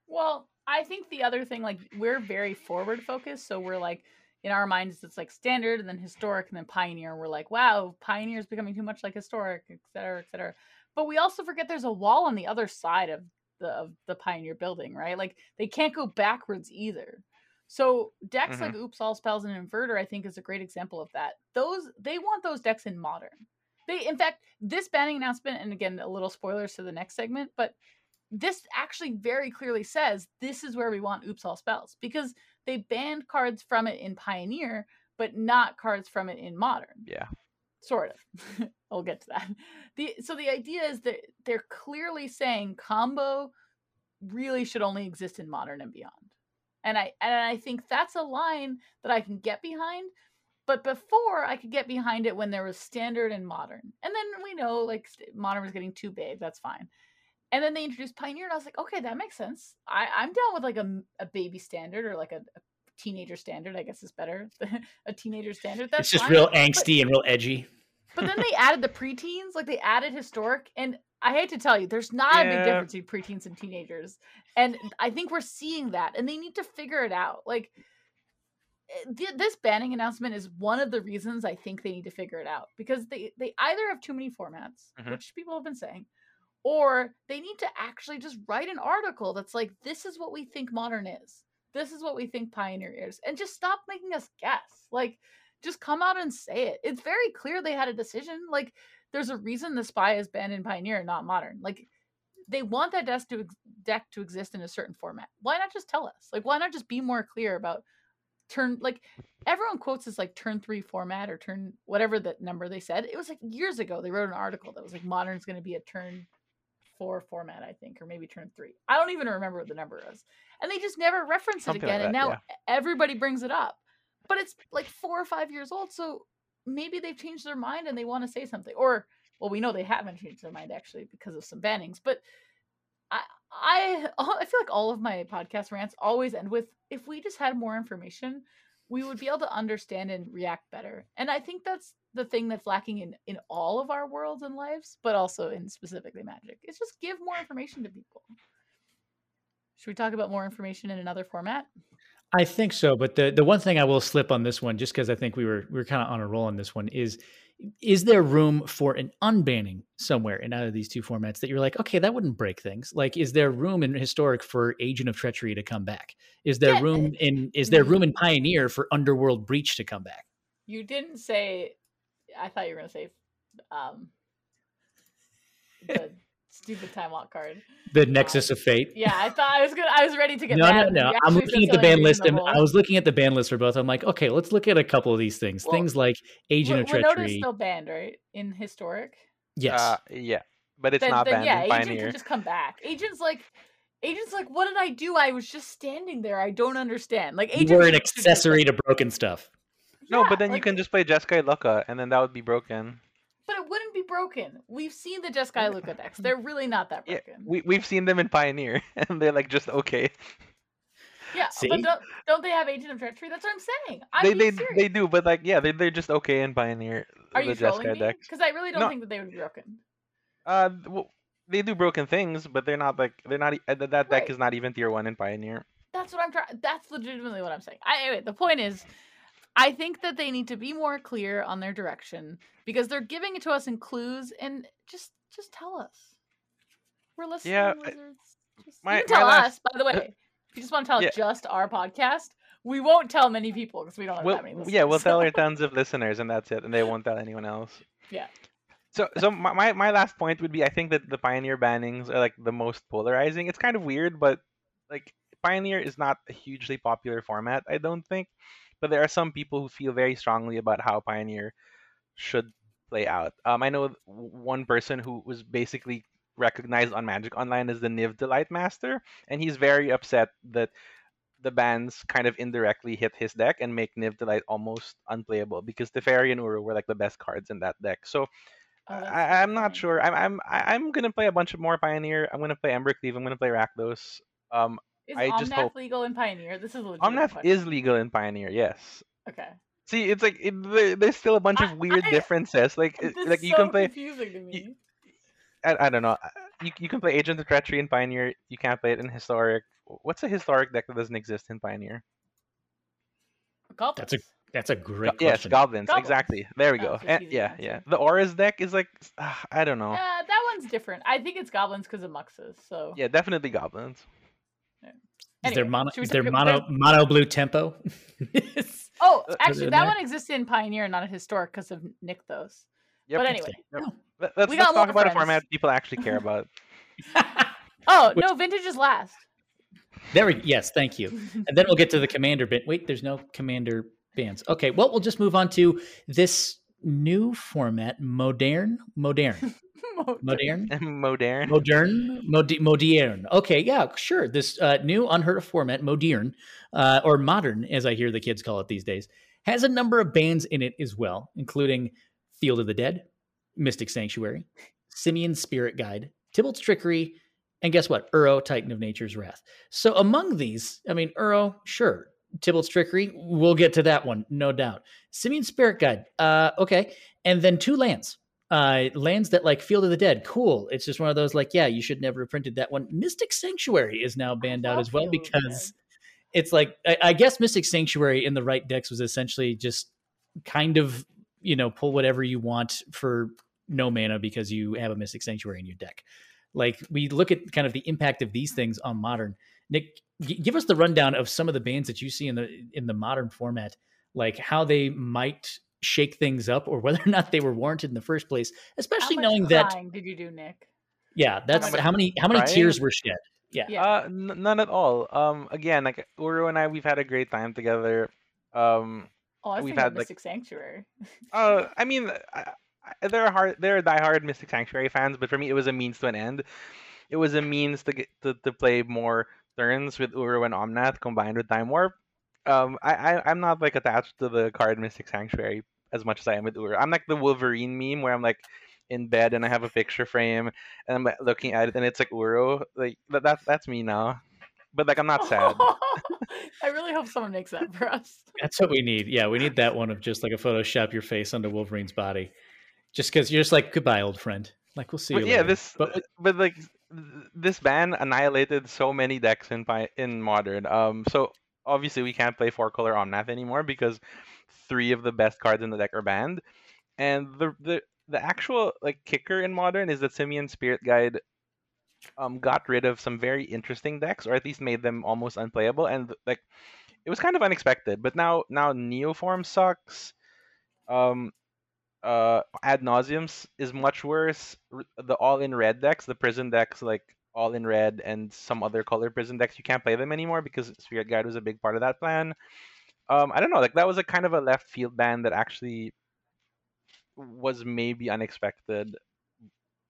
Well, I think the other thing, like we're very forward focused, so we're like in our minds it's like standard and then historic and then pioneer. We're like, wow, pioneer is becoming too much like historic, et cetera, et cetera. But we also forget there's a wall on the other side of the of the pioneer building, right? Like they can't go backwards either. So decks Mm-hmm. like Oops All Spells and Inverter, I think, is a great example of that. Those they want those decks in modern. They, in fact, this banning announcement, and again, a little spoilers to the next segment, but this actually very clearly says this is where we want Oops All Spells because they banned cards from it in Pioneer, but not cards from it in Modern. Yeah. sort of. I'll get to that. The so the idea is that they're clearly saying combo really should only exist in modern and beyond. And i and i think that's a line that i can get behind but before i could get behind it when there was standard and modern. And then we know like modern was getting too big that's fine and then they introduced pioneer and i was like okay that makes sense i i'm down with like a, a baby standard or like a, a teenager standard i guess is better a teenager standard that's it's just fine. real But- angsty and real edgy. but then they added the preteens, like they added historic, and I hate to tell you, there's not a big difference between preteens and teenagers, and I think we're seeing that, and they need to figure it out. Like eh, th- this banning announcement is one of the reasons I think they need to figure it out because they they either have too many formats, Mhm. which people have been saying, or they need to actually just write an article that's like, this is what we think modern is. This is what we think pioneer is, and just stop making us guess. Like just come out and say it. It's very clear they had a decision. Like, there's a reason the spy is banned in Pioneer not Modern. Like, they want that deck to deck to exist in a certain format. Why not just tell us? Like, why not just be more clear about turn? Like, everyone quotes this like turn three format or turn whatever the number they said. It was like years ago. They wrote an article that was like Modern's going to be a turn four format, I think, or maybe turn three. I don't even remember what the number is. And they just never reference it again. like and now yeah. everybody brings it up but it's like four or five years old so maybe they've changed their mind and they want to say something or well we know they haven't changed their mind actually because of some bannings but i i i feel like all of my podcast rants always end with if we just had more information we would be able to understand and react better and i think that's the thing that's lacking in in all of our worlds and lives but also in specifically magic is just give more information to people should we talk about more information in another format I think so, but the the one thing I will slip on this one, just because I think we were we were kind of on a roll on this one, is is there room for an unbanning somewhere in either of these two formats that you're like, okay, that wouldn't break things? Like, is there room in historic for Agent of Treachery to come back? Is there Yeah, room in is there mm-hmm. room in. Pioneer for Underworld Breach to come back? You didn't say. I thought you were gonna say, um, the stupid time walk card. The Nexus of Fate. Yeah, I thought I was gonna. I was ready to get No, mad. no, and no. I'm looking at the ban something list, and. I was looking at the ban list for both. I'm like, okay, let's look at a couple of these things. Well, things like Agent of Win- Winota is Treachery. still banned, right? In historic. yes. Uh, yeah. But it's then, not then banned yeah, in agent Pioneer. can just come back. Agent's like, agent's like, what did I do? I was just standing there. I don't understand. Like, you agent were an accessory to broken stuff. No, Yeah, but then you can just play Jeskai Lukka, and then that would be broken. But it wouldn't be broken. We've seen the Jeskai Lukka decks. They're really not that Yeah, broken. we we've seen them in Pioneer, and they're like just okay. Yeah, See? but don't, don't they have Agent of Treachery? That's what I'm saying. I'm they they serious. they do, but like yeah, they they're just okay in Pioneer. Are the you trolling Jeskai me? Because I really don't No. think that they would be broken. Uh, well, they do broken things, but they're not like they're not. e- uh, That that deck Right. is not even tier one in Pioneer. That's what I'm trying. That's legitimately what I'm saying. I, anyway, the point is, I think that they need to be more clear on their direction because they're giving it to us in clues, and just just tell us. We're listening. Yeah, wizards. Just, my- you can tell last- us, by the uh, way. If you just want to tell Yeah. just our podcast, we won't tell many people because we don't have We'll, that many listeners. yeah, we'll tell our tons of listeners, and that's it, and they won't tell anyone else. Yeah. So, so my, my my last point would be I think that the Pioneer bannings are like the most polarizing. It's kind of weird, but like Pioneer is not a hugely popular format, I don't think. But there are some people who feel very strongly about how Pioneer should play out. Um, I know one person who was basically recognized on Magic Online as the Niv to Light Master, and he's very upset that the bans kind of indirectly hit his deck and make Niv to Light almost unplayable because Teferi and Uro were like the best cards in that deck. So Oh, I, I'm not sure. I'm I'm I'm gonna play a bunch of more Pioneer. I'm gonna play Embercleave. I'm gonna play Rakdos. Um, Is I Omnath just hope- legal in Pioneer? This is a legitimate Omnath question. is legal in Pioneer. Yes. okay. See, it's like it, there's still a bunch of weird I- differences. Like, This like is you so can play. confusing to me. I, I don't know. uh, You, you can play Agent of Treachery in Pioneer. You can't play it in Historic. What's a Historic deck that doesn't exist in Pioneer? Goblins. That's a that's a great Go- yes. Goblins. Goblins. Exactly. There we Oh, go. And, yeah, answer. yeah. The Auras deck is like, uh, I don't know. Yeah, that one's different. I think it's goblins because of Muxus. So Yeah, definitely Goblins. Is there mono is there mono there's- mono blue tempo? Oh, actually, that one existed in Pioneer, not in Historic, because of Nick those. Yep. But anyway, Yep. Let- Let's, We let's talk more about a format people actually care about. oh Which- no, vintage is last. there we yes, thank you. And then we'll get to the commander bit. Wait, there's no commander bands. Okay, well we'll just move on to this new format, modern, modern, modern. Modern. Modern, mod- modern. Okay, yeah, sure. This uh, new unheard of format, modern, uh, or modern, as I hear the kids call it these days, has a number of bands in it as well, including Field of the Dead, Mystic Sanctuary, Simian's Spirit Guide, Tibalt's Trickery, and guess what? Uro, Titan of Nature's Wrath. So among these, I mean, Uro, sure. Tibalt's Trickery, we'll get to that one, no doubt. Simian's Spirit Guide, uh, okay. And then two lands uh lands that like field of the dead cool. It's just one of those like yeah you should never have printed that one. Mystic sanctuary is now banned out as well Field of the because it's like I, I guess mystic sanctuary in the right decks was essentially just kind of you know pull whatever you want for no mana because you have a mystic sanctuary in your deck. Like we look at kind of the impact of these things on modern. Nick g- give us the rundown of some of the bands that you see in the in the modern format like how they might shake things up or whether or not they were warranted in the first place especially How much knowing that did you do, Nick? yeah that's much how many how many crying? tears were shed yeah Yeah. Uh, n- none at all. Um, again, like Uro and I, we've had a great time together. Um, Oh, We've had, of like- Mystic Sanctuary. uh, I mean, I, I, they're hard, they're diehard Mystic Sanctuary fans, but for me, it was a means to an end. It was a means to get to, to play more turns with Uro and Omnath combined with Time Warp. Um, I, I I'm not like attached to the card Mystic Sanctuary as much as I am with Uro. I'm like the Wolverine meme where I'm like in bed and I have a picture frame and I'm like, looking at it and it's like Uro. Like that, that's that's me now. But like I'm not sad. I really hope someone makes that for us. That's what we need. Yeah, we need that one of just like a Photoshop your face onto Wolverine's body. Just because you're just like, goodbye, old friend. Like, we'll see you But yeah, later. this But but like th- this ban annihilated so many decks in in modern. Um, so obviously we can't play four color Omnath anymore because three of the best cards in the deck are banned, and the the the actual like kicker in modern is that Simian Spirit Guide um got rid of some very interesting decks, or at least made them almost unplayable, and like it was kind of unexpected. But now now Neoform sucks. Um, uh, ad nauseams is much worse. The all in red decks, the prison decks, like all in red and some other color prison decks, you can't play them anymore because Spirit Guide was a big part of that plan. Um, I don't know, like that was a kind of a left field ban that actually was maybe unexpected.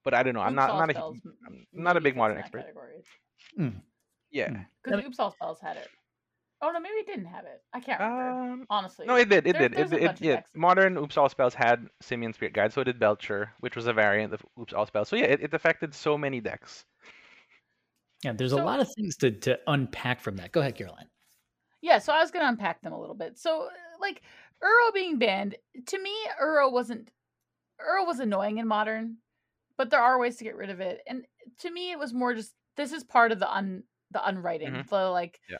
But I don't know. I'm not. I'm not a. spells hu- m- I'm not a big modern expert. category. Yeah. Mm. Because Yep. Oops All Spells had it. Oh no, maybe it didn't have it. I can't remember. Um, honestly. no, it did. It There- did. there's It, a it, yeah. Modern Oops All Spells had Simian Spirit Guide, so did Belcher, which was a variant of Oops All Spells. So yeah, it, it affected so many decks. yeah, there's a lot of things to, to unpack from that. Go ahead, Caroline. Yeah, so I was gonna unpack them a little bit. So uh, like Uro being banned, to me, Uro wasn't Uro was annoying in modern, but there are ways to get rid of it. And to me it was more just this is part of the un the unwriting. Mhm. The like Yeah.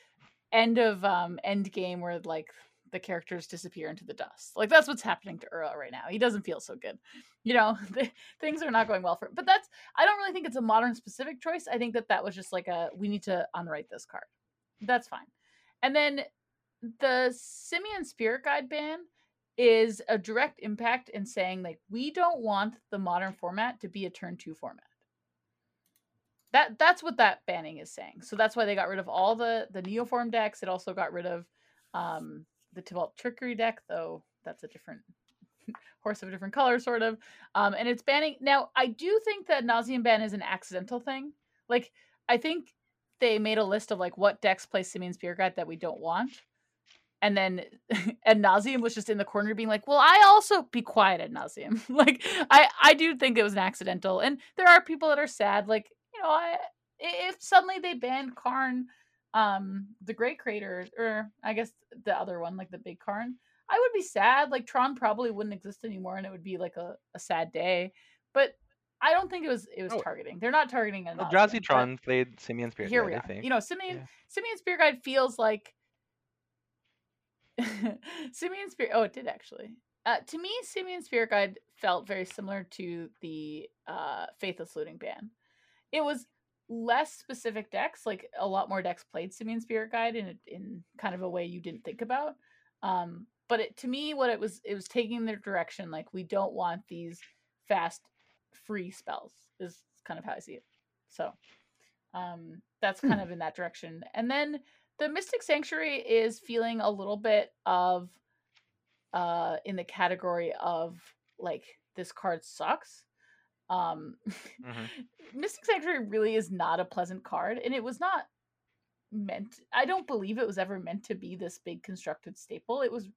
End of um end game where like the characters disappear into the dust. Like that's what's happening to Uro right now. He doesn't feel so good. You know, the, things are not going well for him. But that's I don't really think it's a modern specific choice. I think that that was just like a we need to unwrite this card. That's fine. And then the Simian Spirit Guide ban is a direct impact in saying like we don't want the modern format to be a turn two format. That that's what that banning is saying. So that's why they got rid of all the the Neoform decks. It also got rid of um the Tibalt Trickery deck, though that's a different horse of a different color, sort of. Um, and it's banning now. I do think that Nauseam ban is an accidental thing. Like I think they made a list of like what decks play Simian Guide that we don't want. And then ad nauseam was just in the corner being like, well, I also be quiet ad nauseam. like I, I do think it was an accidental. And there are people that are sad. Like, you know, I if suddenly they banned Karn, um, the Great Creator, or I guess the other one, like the big Karn, I would be sad. Like Tron probably wouldn't exist anymore, and it would be like a, a sad day. But I don't think it was it was Oh. targeting. They're not targeting Well, enough. Jazzy but Tron played Simian Spirit Here Guide, we I are. think. You know, Simian Yeah. Simian Spirit Guide feels like Simian Spirit. Oh, it did actually. Uh, to me, Simian Spirit Guide felt very similar to the uh, Faithless Looting ban. It was less specific decks, like a lot more decks played Simian Spirit Guide in in kind of a way you didn't think about. Um, but it, to me, what it was, it was taking their direction. Like we don't want these fast, free spells. Is kind of how I see it. So, um, that's Hmm. kind of in that direction. And then the Mystic Sanctuary is feeling a little bit of uh in the category of like this card sucks. Um Mhm. Mystic Sanctuary really is not a pleasant card and it was not meant I don't believe it was ever meant to be this big constructed staple. It was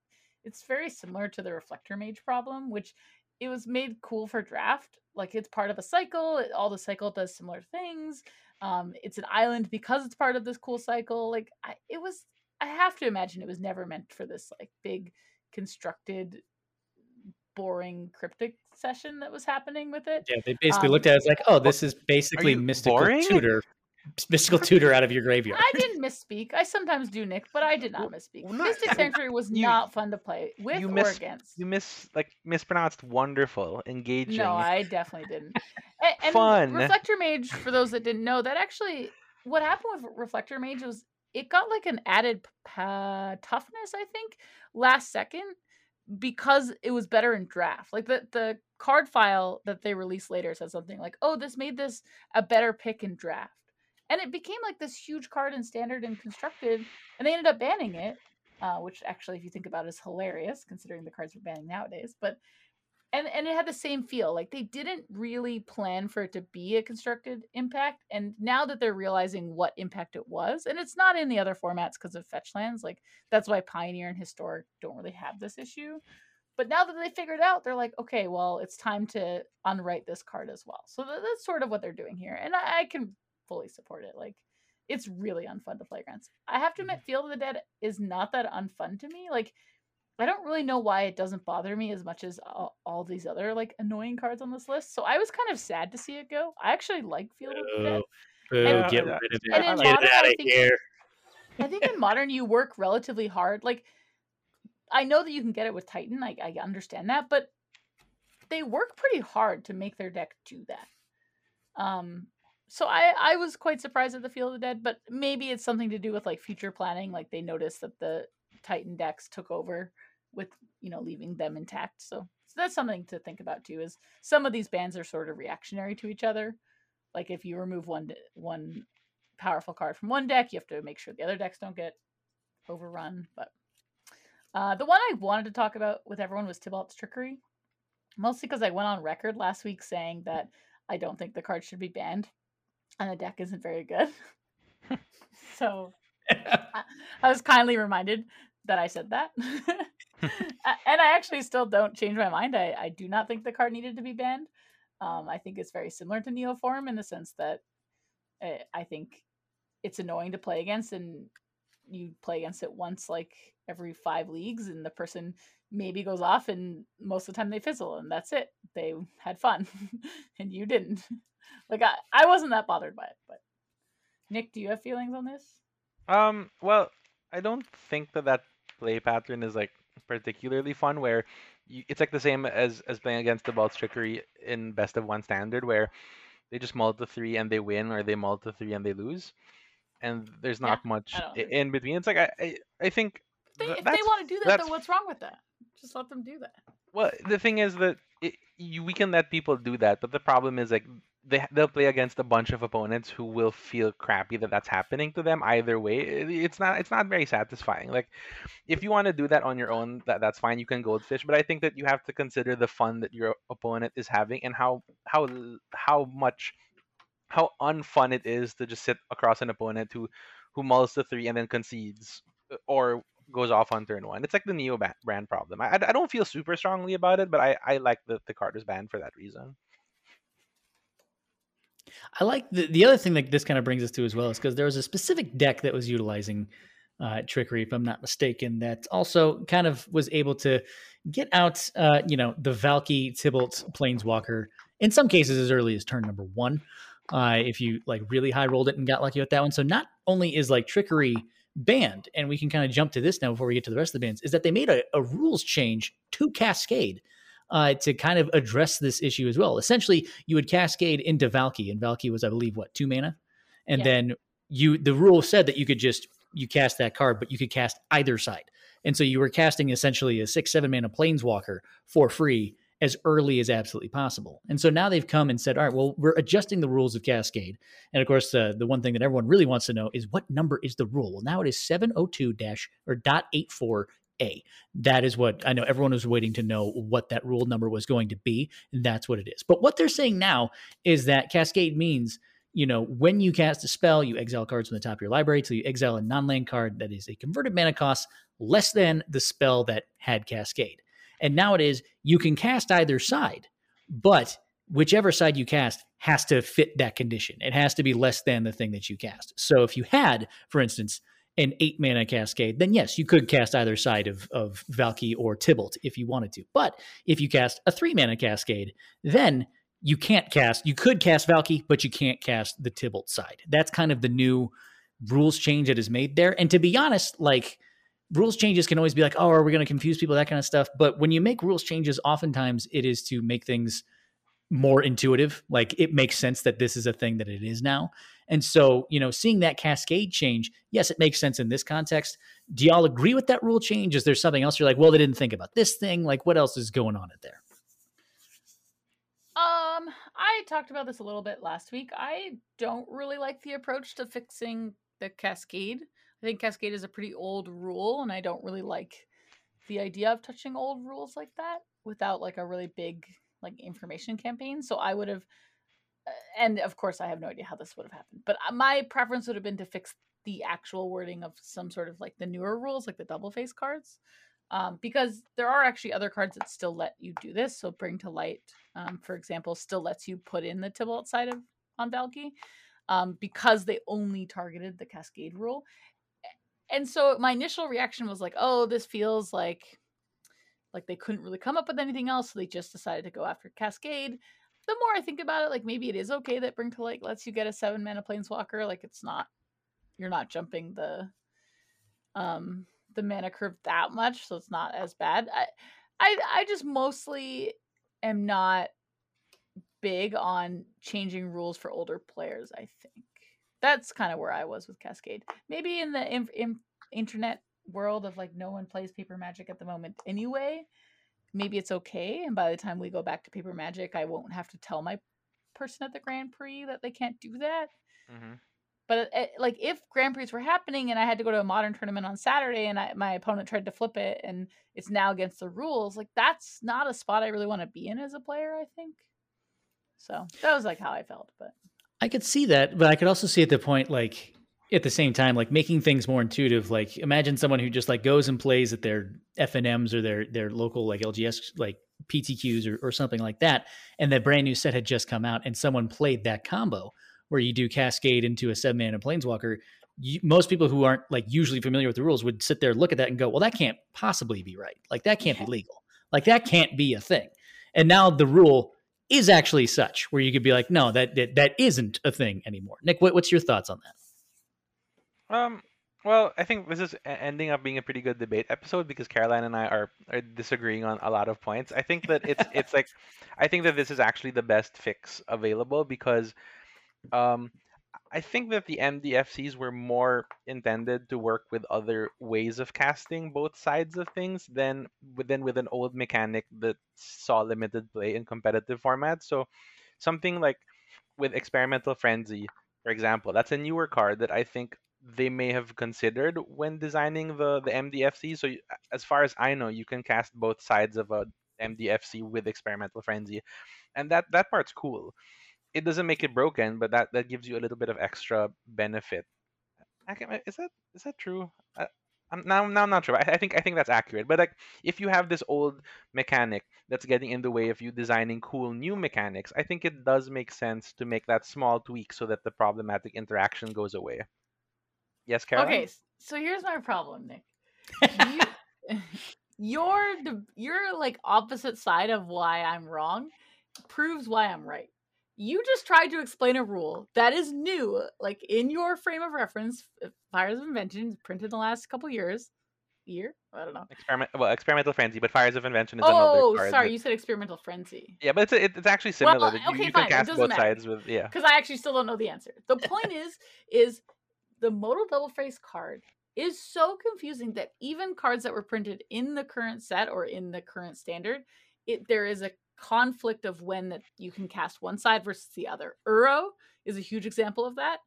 it's very similar to the Reflector Mage problem, which it was made cool for draft. Like it's part of a cycle. it- All the cycle does similar things. Um, it's an island because it's part of this cool cycle. Like I, it was, I have to imagine it was never meant for this like big constructed, boring cryptic session that was happening with it. Yeah, they basically Um, looked at it as like, oh, this is basically you mystical boring? tutor, mystical tutor out of your graveyard. I didn't misspeak. I sometimes do, Nick, but I did not misspeak. well, not- Mystic Sanctuary was you- not fun to play with you or miss- against. You miss like mispronounced wonderful, engaging. No, I definitely didn't. And, and Fun. Reflector Mage, for those that didn't know, that actually what happened with Reflector Mage was it got like an added pa- toughness, I think, last second because it was better in draft. Like the the card file that they released later said something like, "Oh, this made this a better pick in draft," and it became like this huge card in standard and constructed, and they ended up banning it. Uh, which actually, if you think about it, is hilarious considering the cards we're banning nowadays. But and and it had the same feel like they didn't really plan for it to be a constructed impact and now that they're realizing what impact it was and it's not in the other formats because of fetch lands like that's why pioneer and historic don't really have this issue but now that they figured it out they're like okay well it's time to unwrite this card as well. So tha- that's sort of what they're doing here and i, I can fully support it like it's really unfun to play against. I have to mm-hmm. admit field of the dead is not that unfun to me like I don't really know why it doesn't bother me as much as all, all these other like annoying cards on this list. So I was kind of sad to see it go. I actually like Field of the Dead. Boo, boo, And- get rid of and it. in Get modern, it out I of think- here. I think in modern you work relatively hard. Like I know that you can get it with Titan. I, I understand that, but they work pretty hard to make their deck do that. Um, so I I was quite surprised at the Field of the Dead, but maybe it's something to do with like future planning. Like they noticed that the Titan decks took over with you know leaving them intact. So so that's something to think about too. Is some of these bands are sort of reactionary to each other. Like if you remove one one powerful card from one deck, you have to make sure the other decks don't get overrun. But uh, the one I wanted to talk about with everyone was Tibalt's Trickery, mostly because I went on record last week saying that I don't think the card should be banned, and the deck isn't very good. so I was kindly reminded that I said that. And I actually still don't change my mind. I, I do not think the card needed to be banned. Um, I think it's very similar to Neoform in the sense that uh, I think it's annoying to play against, and you play against it once like every five leagues, and the person maybe goes off, and most of the time they fizzle, and that's it. They had fun, and you didn't. like I, I wasn't that bothered by it. But Nick, do you have feelings on this? Um, well, I don't think that that play pattern is like particularly fun. Where you, it's like the same as as playing against the Balt's Trickery in best of one standard, where they just multi three and they win, or they multi three and they lose, and there's Yeah, not much don't i- in between. It's like I I, I think They, th- if they want to do that, then what's wrong with that? Just let them do that. Well, the thing is that it, you, we can let people do that, but the problem is like they they'll play against a bunch of opponents who will feel crappy that that's happening to them either way. It- it's not it's not very satisfying. Like if you want to do that on your own, that that's fine. You can goldfish, but I think that you have to consider the fun that your opponent is having and how how how much how unfun it is to just sit across an opponent who who mulls the three and then concedes uh, or goes off on turn one. It's like the Neo brand problem. I, I don't feel super strongly about it, but I, I like that the card was banned for that reason. I like the, the other thing that this kind of brings us to as well is because there was a specific deck that was utilizing uh, trickery, if I'm not mistaken, that also kind of was able to get out, uh, you know, the Valki Tibalt Planeswalker in some cases as early as turn number one. Uh, if you like really high rolled it and got lucky with that one. So not only is like trickery banned, and we can kind of jump to this now before we get to the rest of the bans, is that they made a, a rules change to Cascade. Uh, to kind of address this issue as well. Essentially, you would cascade into Valki, and Valki was, I believe, what two mana, and Yeah. then you the rule said that you could just you cast that card, but you could cast either side. And so you were casting essentially a six, seven mana planeswalker for free as early as absolutely possible. And so now they've come and said, all right, well, we're adjusting the rules of Cascade. And of course, uh, the one thing that everyone really wants to know is what number is the rule? Well, now it is 702 dash or dot 84 A. That is what I know everyone was waiting to know what that rule number was going to be. That's what it is. But what they're saying now is that Cascade means you know, when you cast a spell, you exile cards from the top of your library till you exile a non land card that is a converted mana cost less than the spell that had Cascade. And now it is you can cast either side, but whichever side you cast has to fit that condition. It has to be less than the thing that you cast. So if you had, for instance, an eight mana cascade, then yes, you could cast either side of, of Valki or Tibalt if you wanted to. But if you cast a three mana cascade, then you can't cast, you could cast Valki, but you can't cast the Tibalt side. That's kind of the new rules change that is made there. And to be honest, like rules changes can always be like, oh, are we going to confuse people, that kind of stuff. But when you make rules changes, oftentimes it is to make things more intuitive. Like it makes sense that this is a thing that it is now. And so, you know, seeing that cascade change, yes, it makes sense in this context. Do y'all agree with that rule change? Is there something else you're like, well, they didn't think about this thing? Like, what else is going on in there? Um, I talked about this a little bit last week. I don't really like the approach to fixing the cascade. I think cascade is a pretty old rule, and I don't really like the idea of touching old rules like that without like a really big like information campaign. So I would have, uh, and of course I have no idea how this would have happened, but uh, my preference would have been to fix the actual wording of some sort of like the newer rules, like the double face cards um, because there are actually other cards that still let you do this. So bring to light, um, for example, still lets you put in the Tibalt side of on Valki um, because they only targeted the Cascade rule. And so my initial reaction was like, "Oh, this feels like like they couldn't really come up with anything else, so they just decided to go after Cascade." The more I think about it, like maybe it is okay that Bring to Light lets you get a seven mana planeswalker. Like it's not you're not jumping the um the mana curve that much, so it's not as bad. I I I just mostly am not big on changing rules for older players, I think. That's kind of where I was with Cascade. Maybe in the in, in, internet world of like no one plays paper magic at the moment anyway, maybe it's okay and by the time we go back to paper magic, I won't have to tell my person at the Grand Prix that they can't do that. hmm But uh, like if Grand Prix were happening and I had to go to a modern tournament on Saturday and I, my opponent tried to flip it and it's now against the rules, like that's not a spot I really want to be in as a player. I think. So that was like how I felt, but I could see that, but I could also see at the point, like at the same time, like making things more intuitive. Like imagine someone who just like goes and plays at their FNMs or their their local like LGS like PTQs or, or something like that, and that brand new set had just come out, and someone played that combo where you do Cascade into a seven and Planeswalker. You, most people who aren't like usually familiar with the rules would sit there, look at that, and go, "Well, that can't possibly be right. Like that can't be legal. Like that can't be a thing." And now the rule is actually such where you could be like, no, that that, that isn't a thing anymore. Nick, what, what's your thoughts on that? Um. Well, I think this is ending up being a pretty good debate episode because Caroline and I are, are disagreeing on a lot of points. I think that it's it's like I think that this is actually the best fix available because um I think that the MDFCs were more intended to work with other ways of casting both sides of things than within with an old mechanic that saw limited play in competitive formats. So something like with experimental frenzy, for example, that's a newer card that I think they may have considered when designing the the MDFC. So y- as far as I know, you can cast both sides of a MDFC with experimental frenzy, and that that part's cool. It doesn't make it broken, but that that gives you a little bit of extra benefit. I can- Is that is that true? I, I'm now now I'm not sure. I, I think I think that's accurate. But like if you have this old mechanic that's getting in the way of you designing cool new mechanics, I think it does make sense to make that small tweak so that the problematic interaction goes away. Yes, Caroline. okay. So here's my problem, Nick. You, your your like opposite side of why I'm wrong proves why I'm right. You just tried to explain a rule that is new, like in your frame of reference. Uh, fires of Invention printed in the last couple years. Year? I don't know. Experiment. Well, experimental frenzy, but fires of invention is Oh, another card. sorry, you said experimental frenzy. Yeah, but it's it, it's actually similar. Uh, well, you, okay, you fine, can it cast doesn't both matter. sides with yeah. because I actually still don't know the answer. The point is, is the modal double face card is so confusing that even cards that were printed in the current set or in the current standard, it there is a conflict of when that you can cast one side versus the other. Uro is a huge example of that.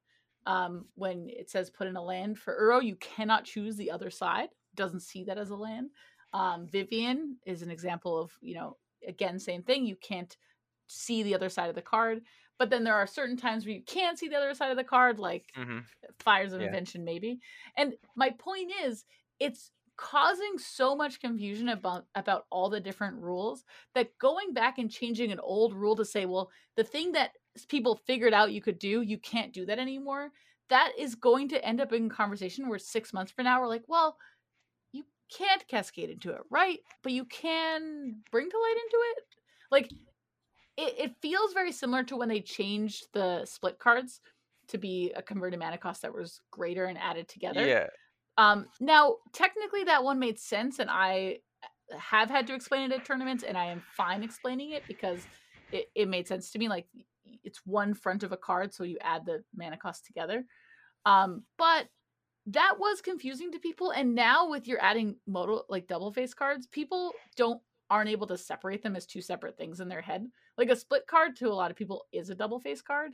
Um, when it says put in a land for Uro, you cannot choose the other side. Doesn't see that as a land. Um, Vivien is an example of you know again same thing. You can't see the other side of the card but then there are certain times where you can't see the other side of the card like hmm fires of Yeah. invention maybe. And my point is it's causing so much confusion about about all the different rules that going back and changing an old rule to say well the thing that people figured out you could do you can't do that anymore that is going to end up in conversation where six months from now we're like well you can't cascade into it right? But you can bring to light into it? Like it, it feels very similar to when they changed the split cards to be a converted mana cost that was greater and added together. Yeah. Um, now, technically, that one made sense, and I have had to explain it at tournaments, and I am fine explaining it because it, it made sense to me. Like, it's one front of a card, so you add the mana cost together. Um, but that was confusing to people, and now with your adding modal like double face cards, people don't aren't able to separate them as two separate things in their head. Like a split card to a lot of people is a double face card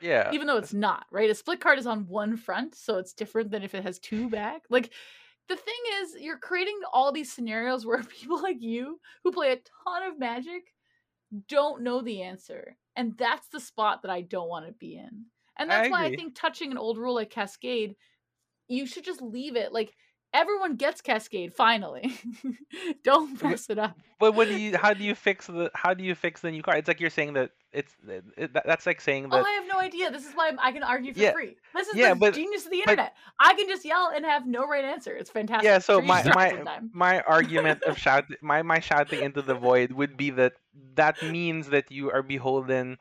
Yeah. even though it's not right? A split card is on one front so it's different than if it has two back. Like the thing is you're creating all these scenarios where people like you who play a ton of magic don't know the answer and that's the spot that i don't want to be in. And I that's why i think touching an old rule like cascade you should just leave it. Like everyone gets cascade finally don't mess it up But what do you? How do you fix the? How do you fix the new card? It's like you're saying that it's. It, that's like saying Oh. I have no idea. This is why I can argue for Yeah. free. This is Yeah, the but- genius of the but- internet. I can just yell and have no right answer. It's fantastic. yeah. So my my my argument of shout my my shouting into the void would be that that means that you are beholden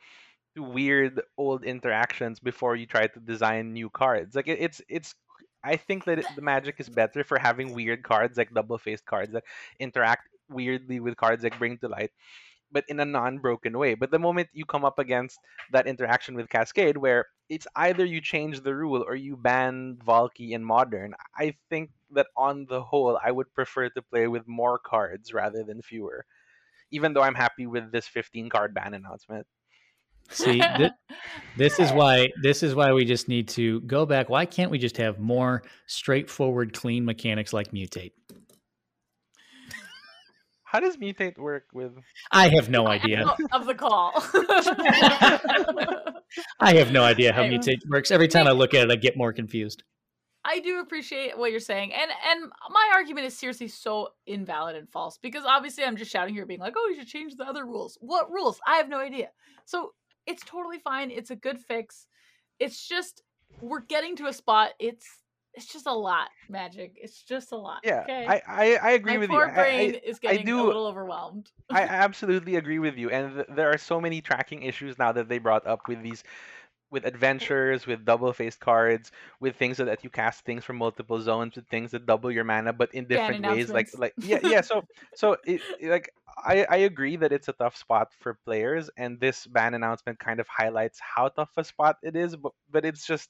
to weird old interactions before you try to design new cards. Like it, it's it's. I think that the magic is better for having weird cards like double faced cards that interact weirdly with cards like bring to light but in a non-broken way. But the moment you come up against that interaction with cascade where it's either you change the rule or you ban Valki in modern i think that on the whole i would prefer to play with more cards rather than fewer even though i'm happy with this 15 card ban announcement See, thi- this is why this is why we just need to go back. Why can't we just have more straightforward, clean mechanics like mutate? how does mutate work with I have no idea. of the call. I have no idea how mutate works. Every time I look at it, I get more confused. I do appreciate what you're saying, and and my argument is seriously so invalid and false because obviously I'm just shouting here, being like, "Oh, you should change the other rules." What rules? I have no idea. So it's totally fine. It's a good fix. It's just we're getting to a spot. It's it's just a lot, magic. It's just a lot. yeah okay? I, I i agree my with you poor I- I- brain is getting a do- little overwhelmed. I absolutely agree with you, and th- there are so many tracking issues now that they brought up with these, with adventures, with double-faced cards, with things that, that you cast things from multiple zones, with things that double your mana, but in different ways. Like, like yeah, yeah. So, so it- like I, I agree that it's a tough spot for players, and this ban announcement kind of highlights how tough a spot it is. But, but it's just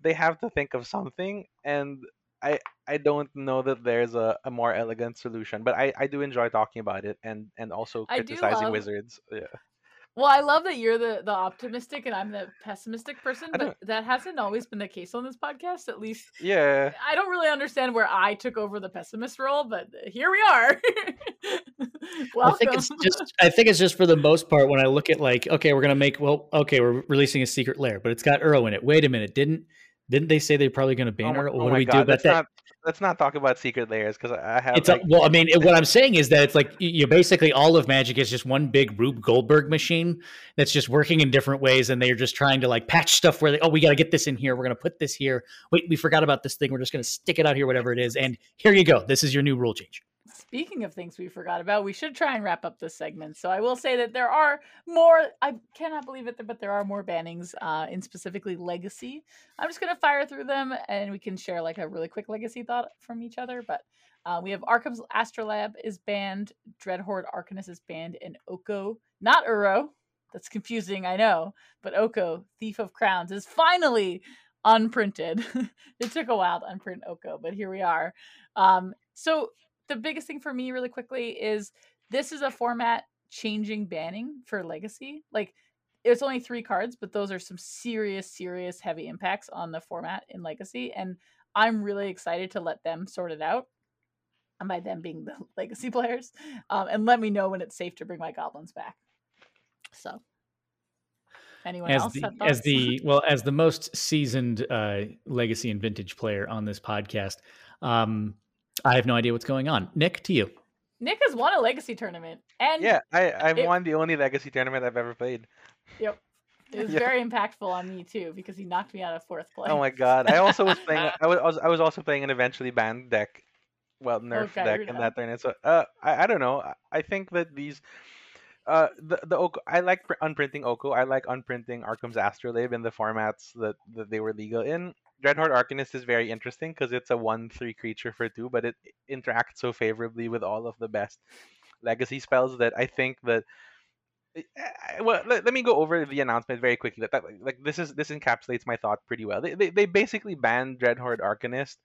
they have to think of something, and I I don't know that there's a, a more elegant solution, but I, I do enjoy talking about it and and also I criticizing love- wizards. Yeah. Well, I love that you're the the optimistic and I'm the pessimistic person, but that hasn't always been the case on this podcast. At least Yeah. I don't really understand where I took over the pessimist role, but here we are. Welcome. I think it's just I think it's just for the most part when I look at like, okay, we're gonna make well, okay, we're releasing a secret lair, but it's got Uro in it. Wait a minute, didn't Didn't they say they're probably going to ban Oh, her? Oh my- What oh do we God, do about that? Not, let's not talk about secret layers because I have. It's a, like, well, I mean, what I'm saying is that it's like you you basically all of Magic is just one big Rube Goldberg machine that's just working in different ways, and they're just trying to like patch stuff where they, oh, we got to get this in here, we're gonna put this here. Wait, we forgot about this thing, we're just gonna stick it out here, whatever it is, and here you go. This is your new rule change. Speaking of things we forgot about, we should try and wrap up this segment. So I will say that there are more. I cannot believe it, but there are more bannings uh, in specifically Legacy. I'm just gonna fire through them, and we can share like a really quick Legacy thought from each other. But uh, we have Arcum's Astrolabe is banned, Dreadhorde Arcanist is banned, and Oko, not Uro. That's confusing, I know, but Oko, Thief of Crowns, is finally unprinted. it took a while to unprint Oko, but here we are. Um, so the biggest thing for me really quickly is this is a format changing banning for legacy. Like it's only three cards but those are some serious serious heavy impacts on the format in legacy and i'm really excited to let them sort it out and by them being the legacy players um, and let me know when it's safe to bring my goblins back. So anyone As else the as the well as the most seasoned uh, legacy and vintage player on this podcast, um, I have no idea what's going on. Nick, to you. nick has won a legacy tournament and yeah, I I've it- won the only legacy tournament I've ever played. Yep. It was Yeah. very impactful on me too because he knocked me out of fourth place. Oh my god! I also was playing. I was I was, also playing an eventually banned deck, well nerf Okay, deck you're in that tournament. So uh, I I don't know. I, I think that these. Uh, the the Oko, I like pr- unprinting Oko. I like unprinting Arcum's Astrolabe in the formats that, that they were legal in. Dreadhorde Arcanist is very interesting because it's a one three creature for two, but it interacts so favorably with all of the best legacy spells that I think that I- I- well let, let me go over the announcement very quickly. That, that like this is this encapsulates my thought pretty well. They, they, they basically banned dreadhorde arcanist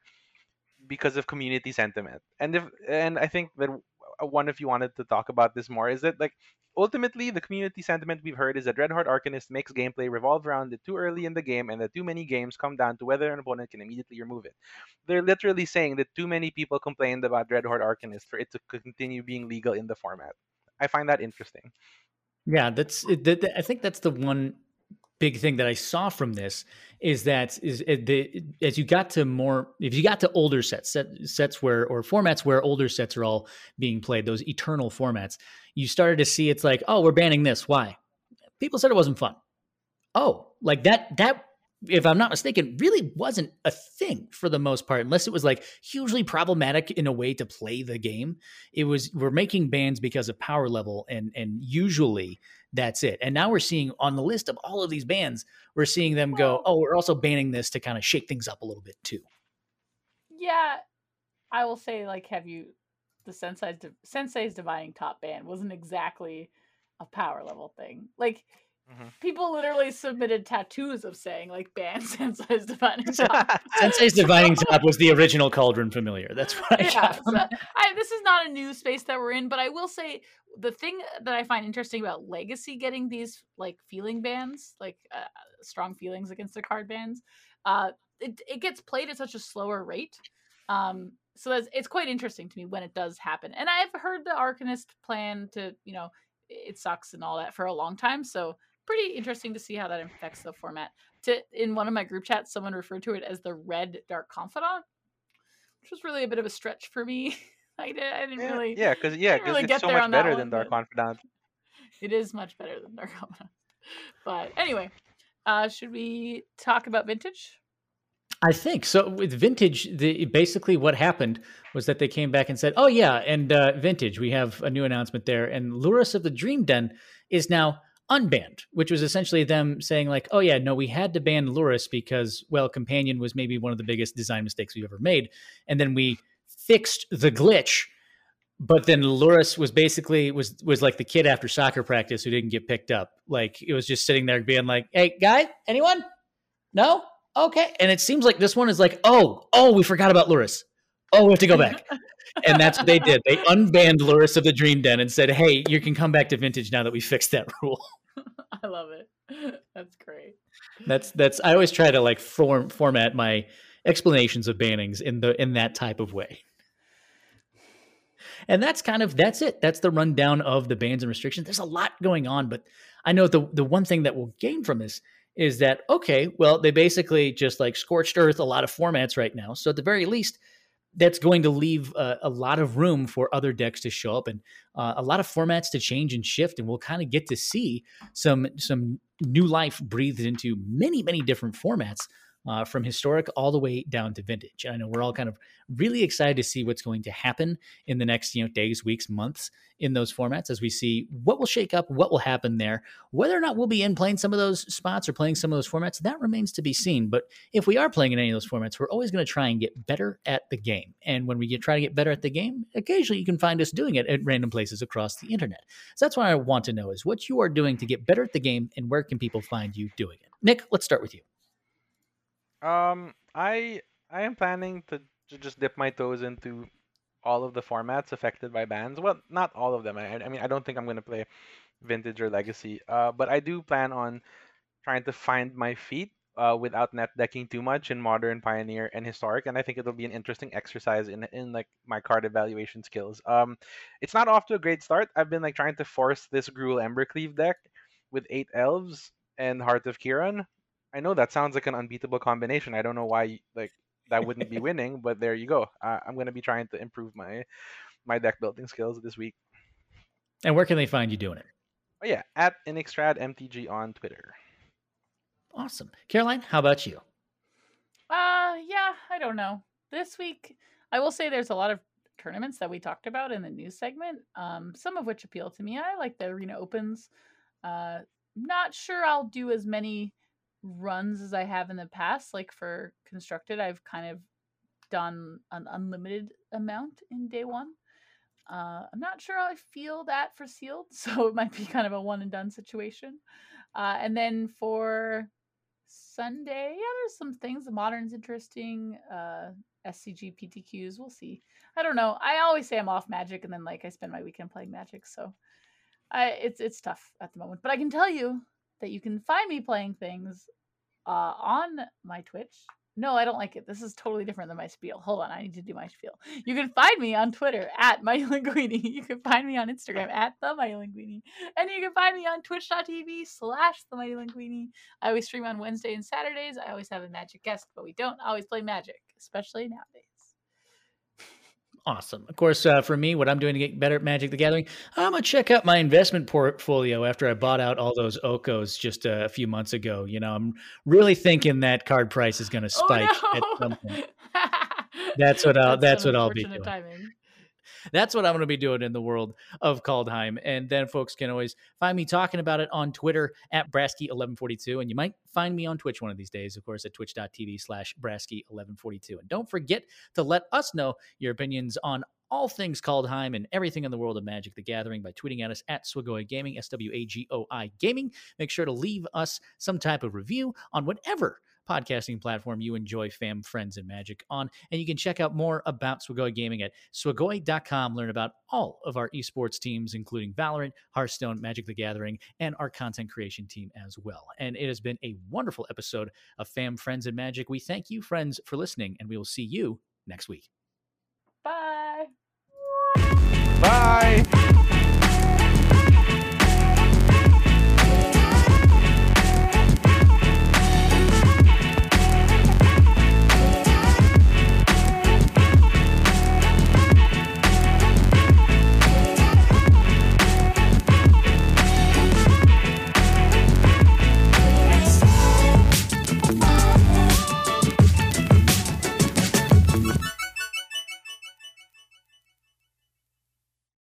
because of community sentiment. And if and i think that one of you wanted to talk about this more. Is that like ultimately the community sentiment we've heard is that dreadhorde arcanist makes gameplay revolve around it too early in the game and that too many games come down to whether an opponent can immediately remove it. They're literally saying that too many people complained about dreadhorde arcanist for it to continue being legal in the format. I find that interesting. Yeah, that's it- I think that's the one big thing that I saw from this is that is eh, the as you got to more if you got to older sets set, sets where or formats where older sets are all being played those eternal formats you started to see it's like oh we're banning this. Why? People said it wasn't fun. Oh like that that if i'm not mistaken really wasn't a thing for the most part unless it was like hugely problematic in a way to play the game. It was we're making bans because of power level and and usually that's it and now we're seeing on the list of all of these bans we're seeing them go oh we're also banning this to kind of shake things up a little bit too Yeah, I will say like have you the Sensei's Sensei's divining top band wasn't exactly a power level thing. Like Mhm. people literally submitted tattoos of saying like ban Sensei's divining top. sensei's divining top was the original cauldron familiar that's what i yeah, got so. I, this is not a new space that we're in, but I will say the thing that I find interesting about Legacy getting these like feeling bans, like uh, strong feelings against the card bans, uh, it it gets played at such a slower rate. Um, so that's, it's quite interesting to me when it does happen. And I've heard the Arcanist plan to, you know, it sucks and all that for a long time. So pretty interesting to see how that affects the format. To in one of my group chats, someone referred to it as the red dark confidant, which was really a bit of a stretch for me. I, did, I didn't yeah, really. yeah, because yeah, didn't really because get it's so much better one, than Dark Confidant. It is much better than dark confidant. But anyway, uh, should we talk about vintage? I think so. With vintage, the basically what happened was that they came back and said, "Oh yeah, and uh, vintage, we have a new announcement there." And Lurrus of the Dream Den is now unbanned, which was essentially them saying like, "Oh yeah, no, we had to ban Lurrus because well, Companion was maybe one of the biggest design mistakes we've ever made, and then we fixed the glitch." But then Lurrus was basically was was like the kid after soccer practice who didn't get picked up. Like it was just sitting there being like, "Hey, guy, anyone? No, okay. And it seems like this one is like, oh, oh, we forgot about Lurrus. Oh, we have to go back. and that's what they did. They unbanned Lurrus of the Dream Den and said, hey, you can come back to vintage now that we fixed that rule. I love it. That's great. That's that's I always try to like form format my explanations of bannings in the in that type of way. And that's kind of that's it. That's the rundown of the bans and restrictions. There's a lot going on, but I know the the one thing that we'll gain from this is that okay? Well, they basically just like scorched earth a lot of formats right now. So at the very least, that's going to leave a, a lot of room for other decks to show up and uh, a lot of formats to change and shift. And we'll kind of get to see some some new life breathed into many many different formats uh, from historic all the way down to vintage. I know we're all kind of really excited to see what's going to happen in the next you know days, weeks, months in those formats as we see what will shake up, what will happen there. Whether or not we'll be in playing some of those spots or playing some of those formats, that remains to be seen. But if we are playing in any of those formats, we're always going to try and get better at the game. And when we get try to get better at the game, occasionally you can find us doing it at random places across the internet. So that's what I want to know is what you are doing to get better at the game and where can people find you doing it. Nick, let's start with you. Um, I I am planning to, to just dip my toes into all of the formats affected by bans. Well, not all of them. I, I mean, I don't think I'm gonna play vintage or legacy. Uh, but I do plan on trying to find my feet uh, without net decking too much in modern, pioneer, and historic. And I think it'll be an interesting exercise in in like my card evaluation skills. Um, it's not off to a great start. I've been like trying to force this Gruul Embercleave deck with eight elves and Heart of Kiran. I know that sounds like an unbeatable combination. I don't know why like that wouldn't be winning, but there you go. Uh, I'm gonna be trying to improve my my deck building skills this week. And where can they find you doing it? Oh yeah, at Innistrad MTG on Twitter. Awesome, Caroline. How about you? Uh, yeah, I don't know. This week, I will say there's a lot of tournaments that we talked about in the news segment. Um, some of which appeal to me. I like the arena opens. Uh, not sure I'll do as many runs as I have in the past. Like for constructed, I've kind of done an unlimited amount in day one. Uh, I'm not sure how I feel that for sealed, so it might be kind of a one and done situation. Uh, and then for Sunday, yeah, there's some things. The modern's interesting. Uh, SCG PTQs, we'll see. I don't know. I always say I'm off Magic, and then like I spend my weekend playing Magic, so I it's it's tough at the moment. But I can tell you that you can find me playing things uh, on my Twitch. No, I don't like it. This is totally different than my spiel. Hold on, I need to do my spiel. You can find me on Twitter at MightyLinguini. You can find me on Instagram at the MightyLinguini. And you can find me on twitch.tv slash the MightyLinguini. I always stream on Wednesday and Saturdays. I always have a magic guest, but we don't always play magic, especially nowadays awesome. Of course, uh, for me, what I'm doing to get better at Magic the Gathering, I'm gonna check out my investment portfolio after I bought out all those Okos just a few months ago. You know, I'm really thinking that card price is gonna spike oh, no. at some point. That's what I'll. That's, that's what I'll be doing. Timing. That's what I'm going to be doing in the world of Kaldheim. And then folks can always find me talking about it on Twitter at Brasky1142. And you might find me on Twitch one of these days, of course, at twitch.tv slash Brasky1142. And don't forget to let us know your opinions on all things Kaldheim and everything in the world of Magic the Gathering by tweeting at us at Swagoi Gaming, S W A G O I Gaming. Make sure to leave us some type of review on whatever podcasting platform you enjoy fam, friends, and magic on. And you can check out more about Swagoi Gaming at swagoi.com. Learn about all of our esports teams, including Valorant, Hearthstone, Magic the Gathering, and our content creation team as well. And it has been a wonderful episode of Fam, Friends, and Magic. We thank you, friends, for listening, and we will see you next week. Bye. Bye.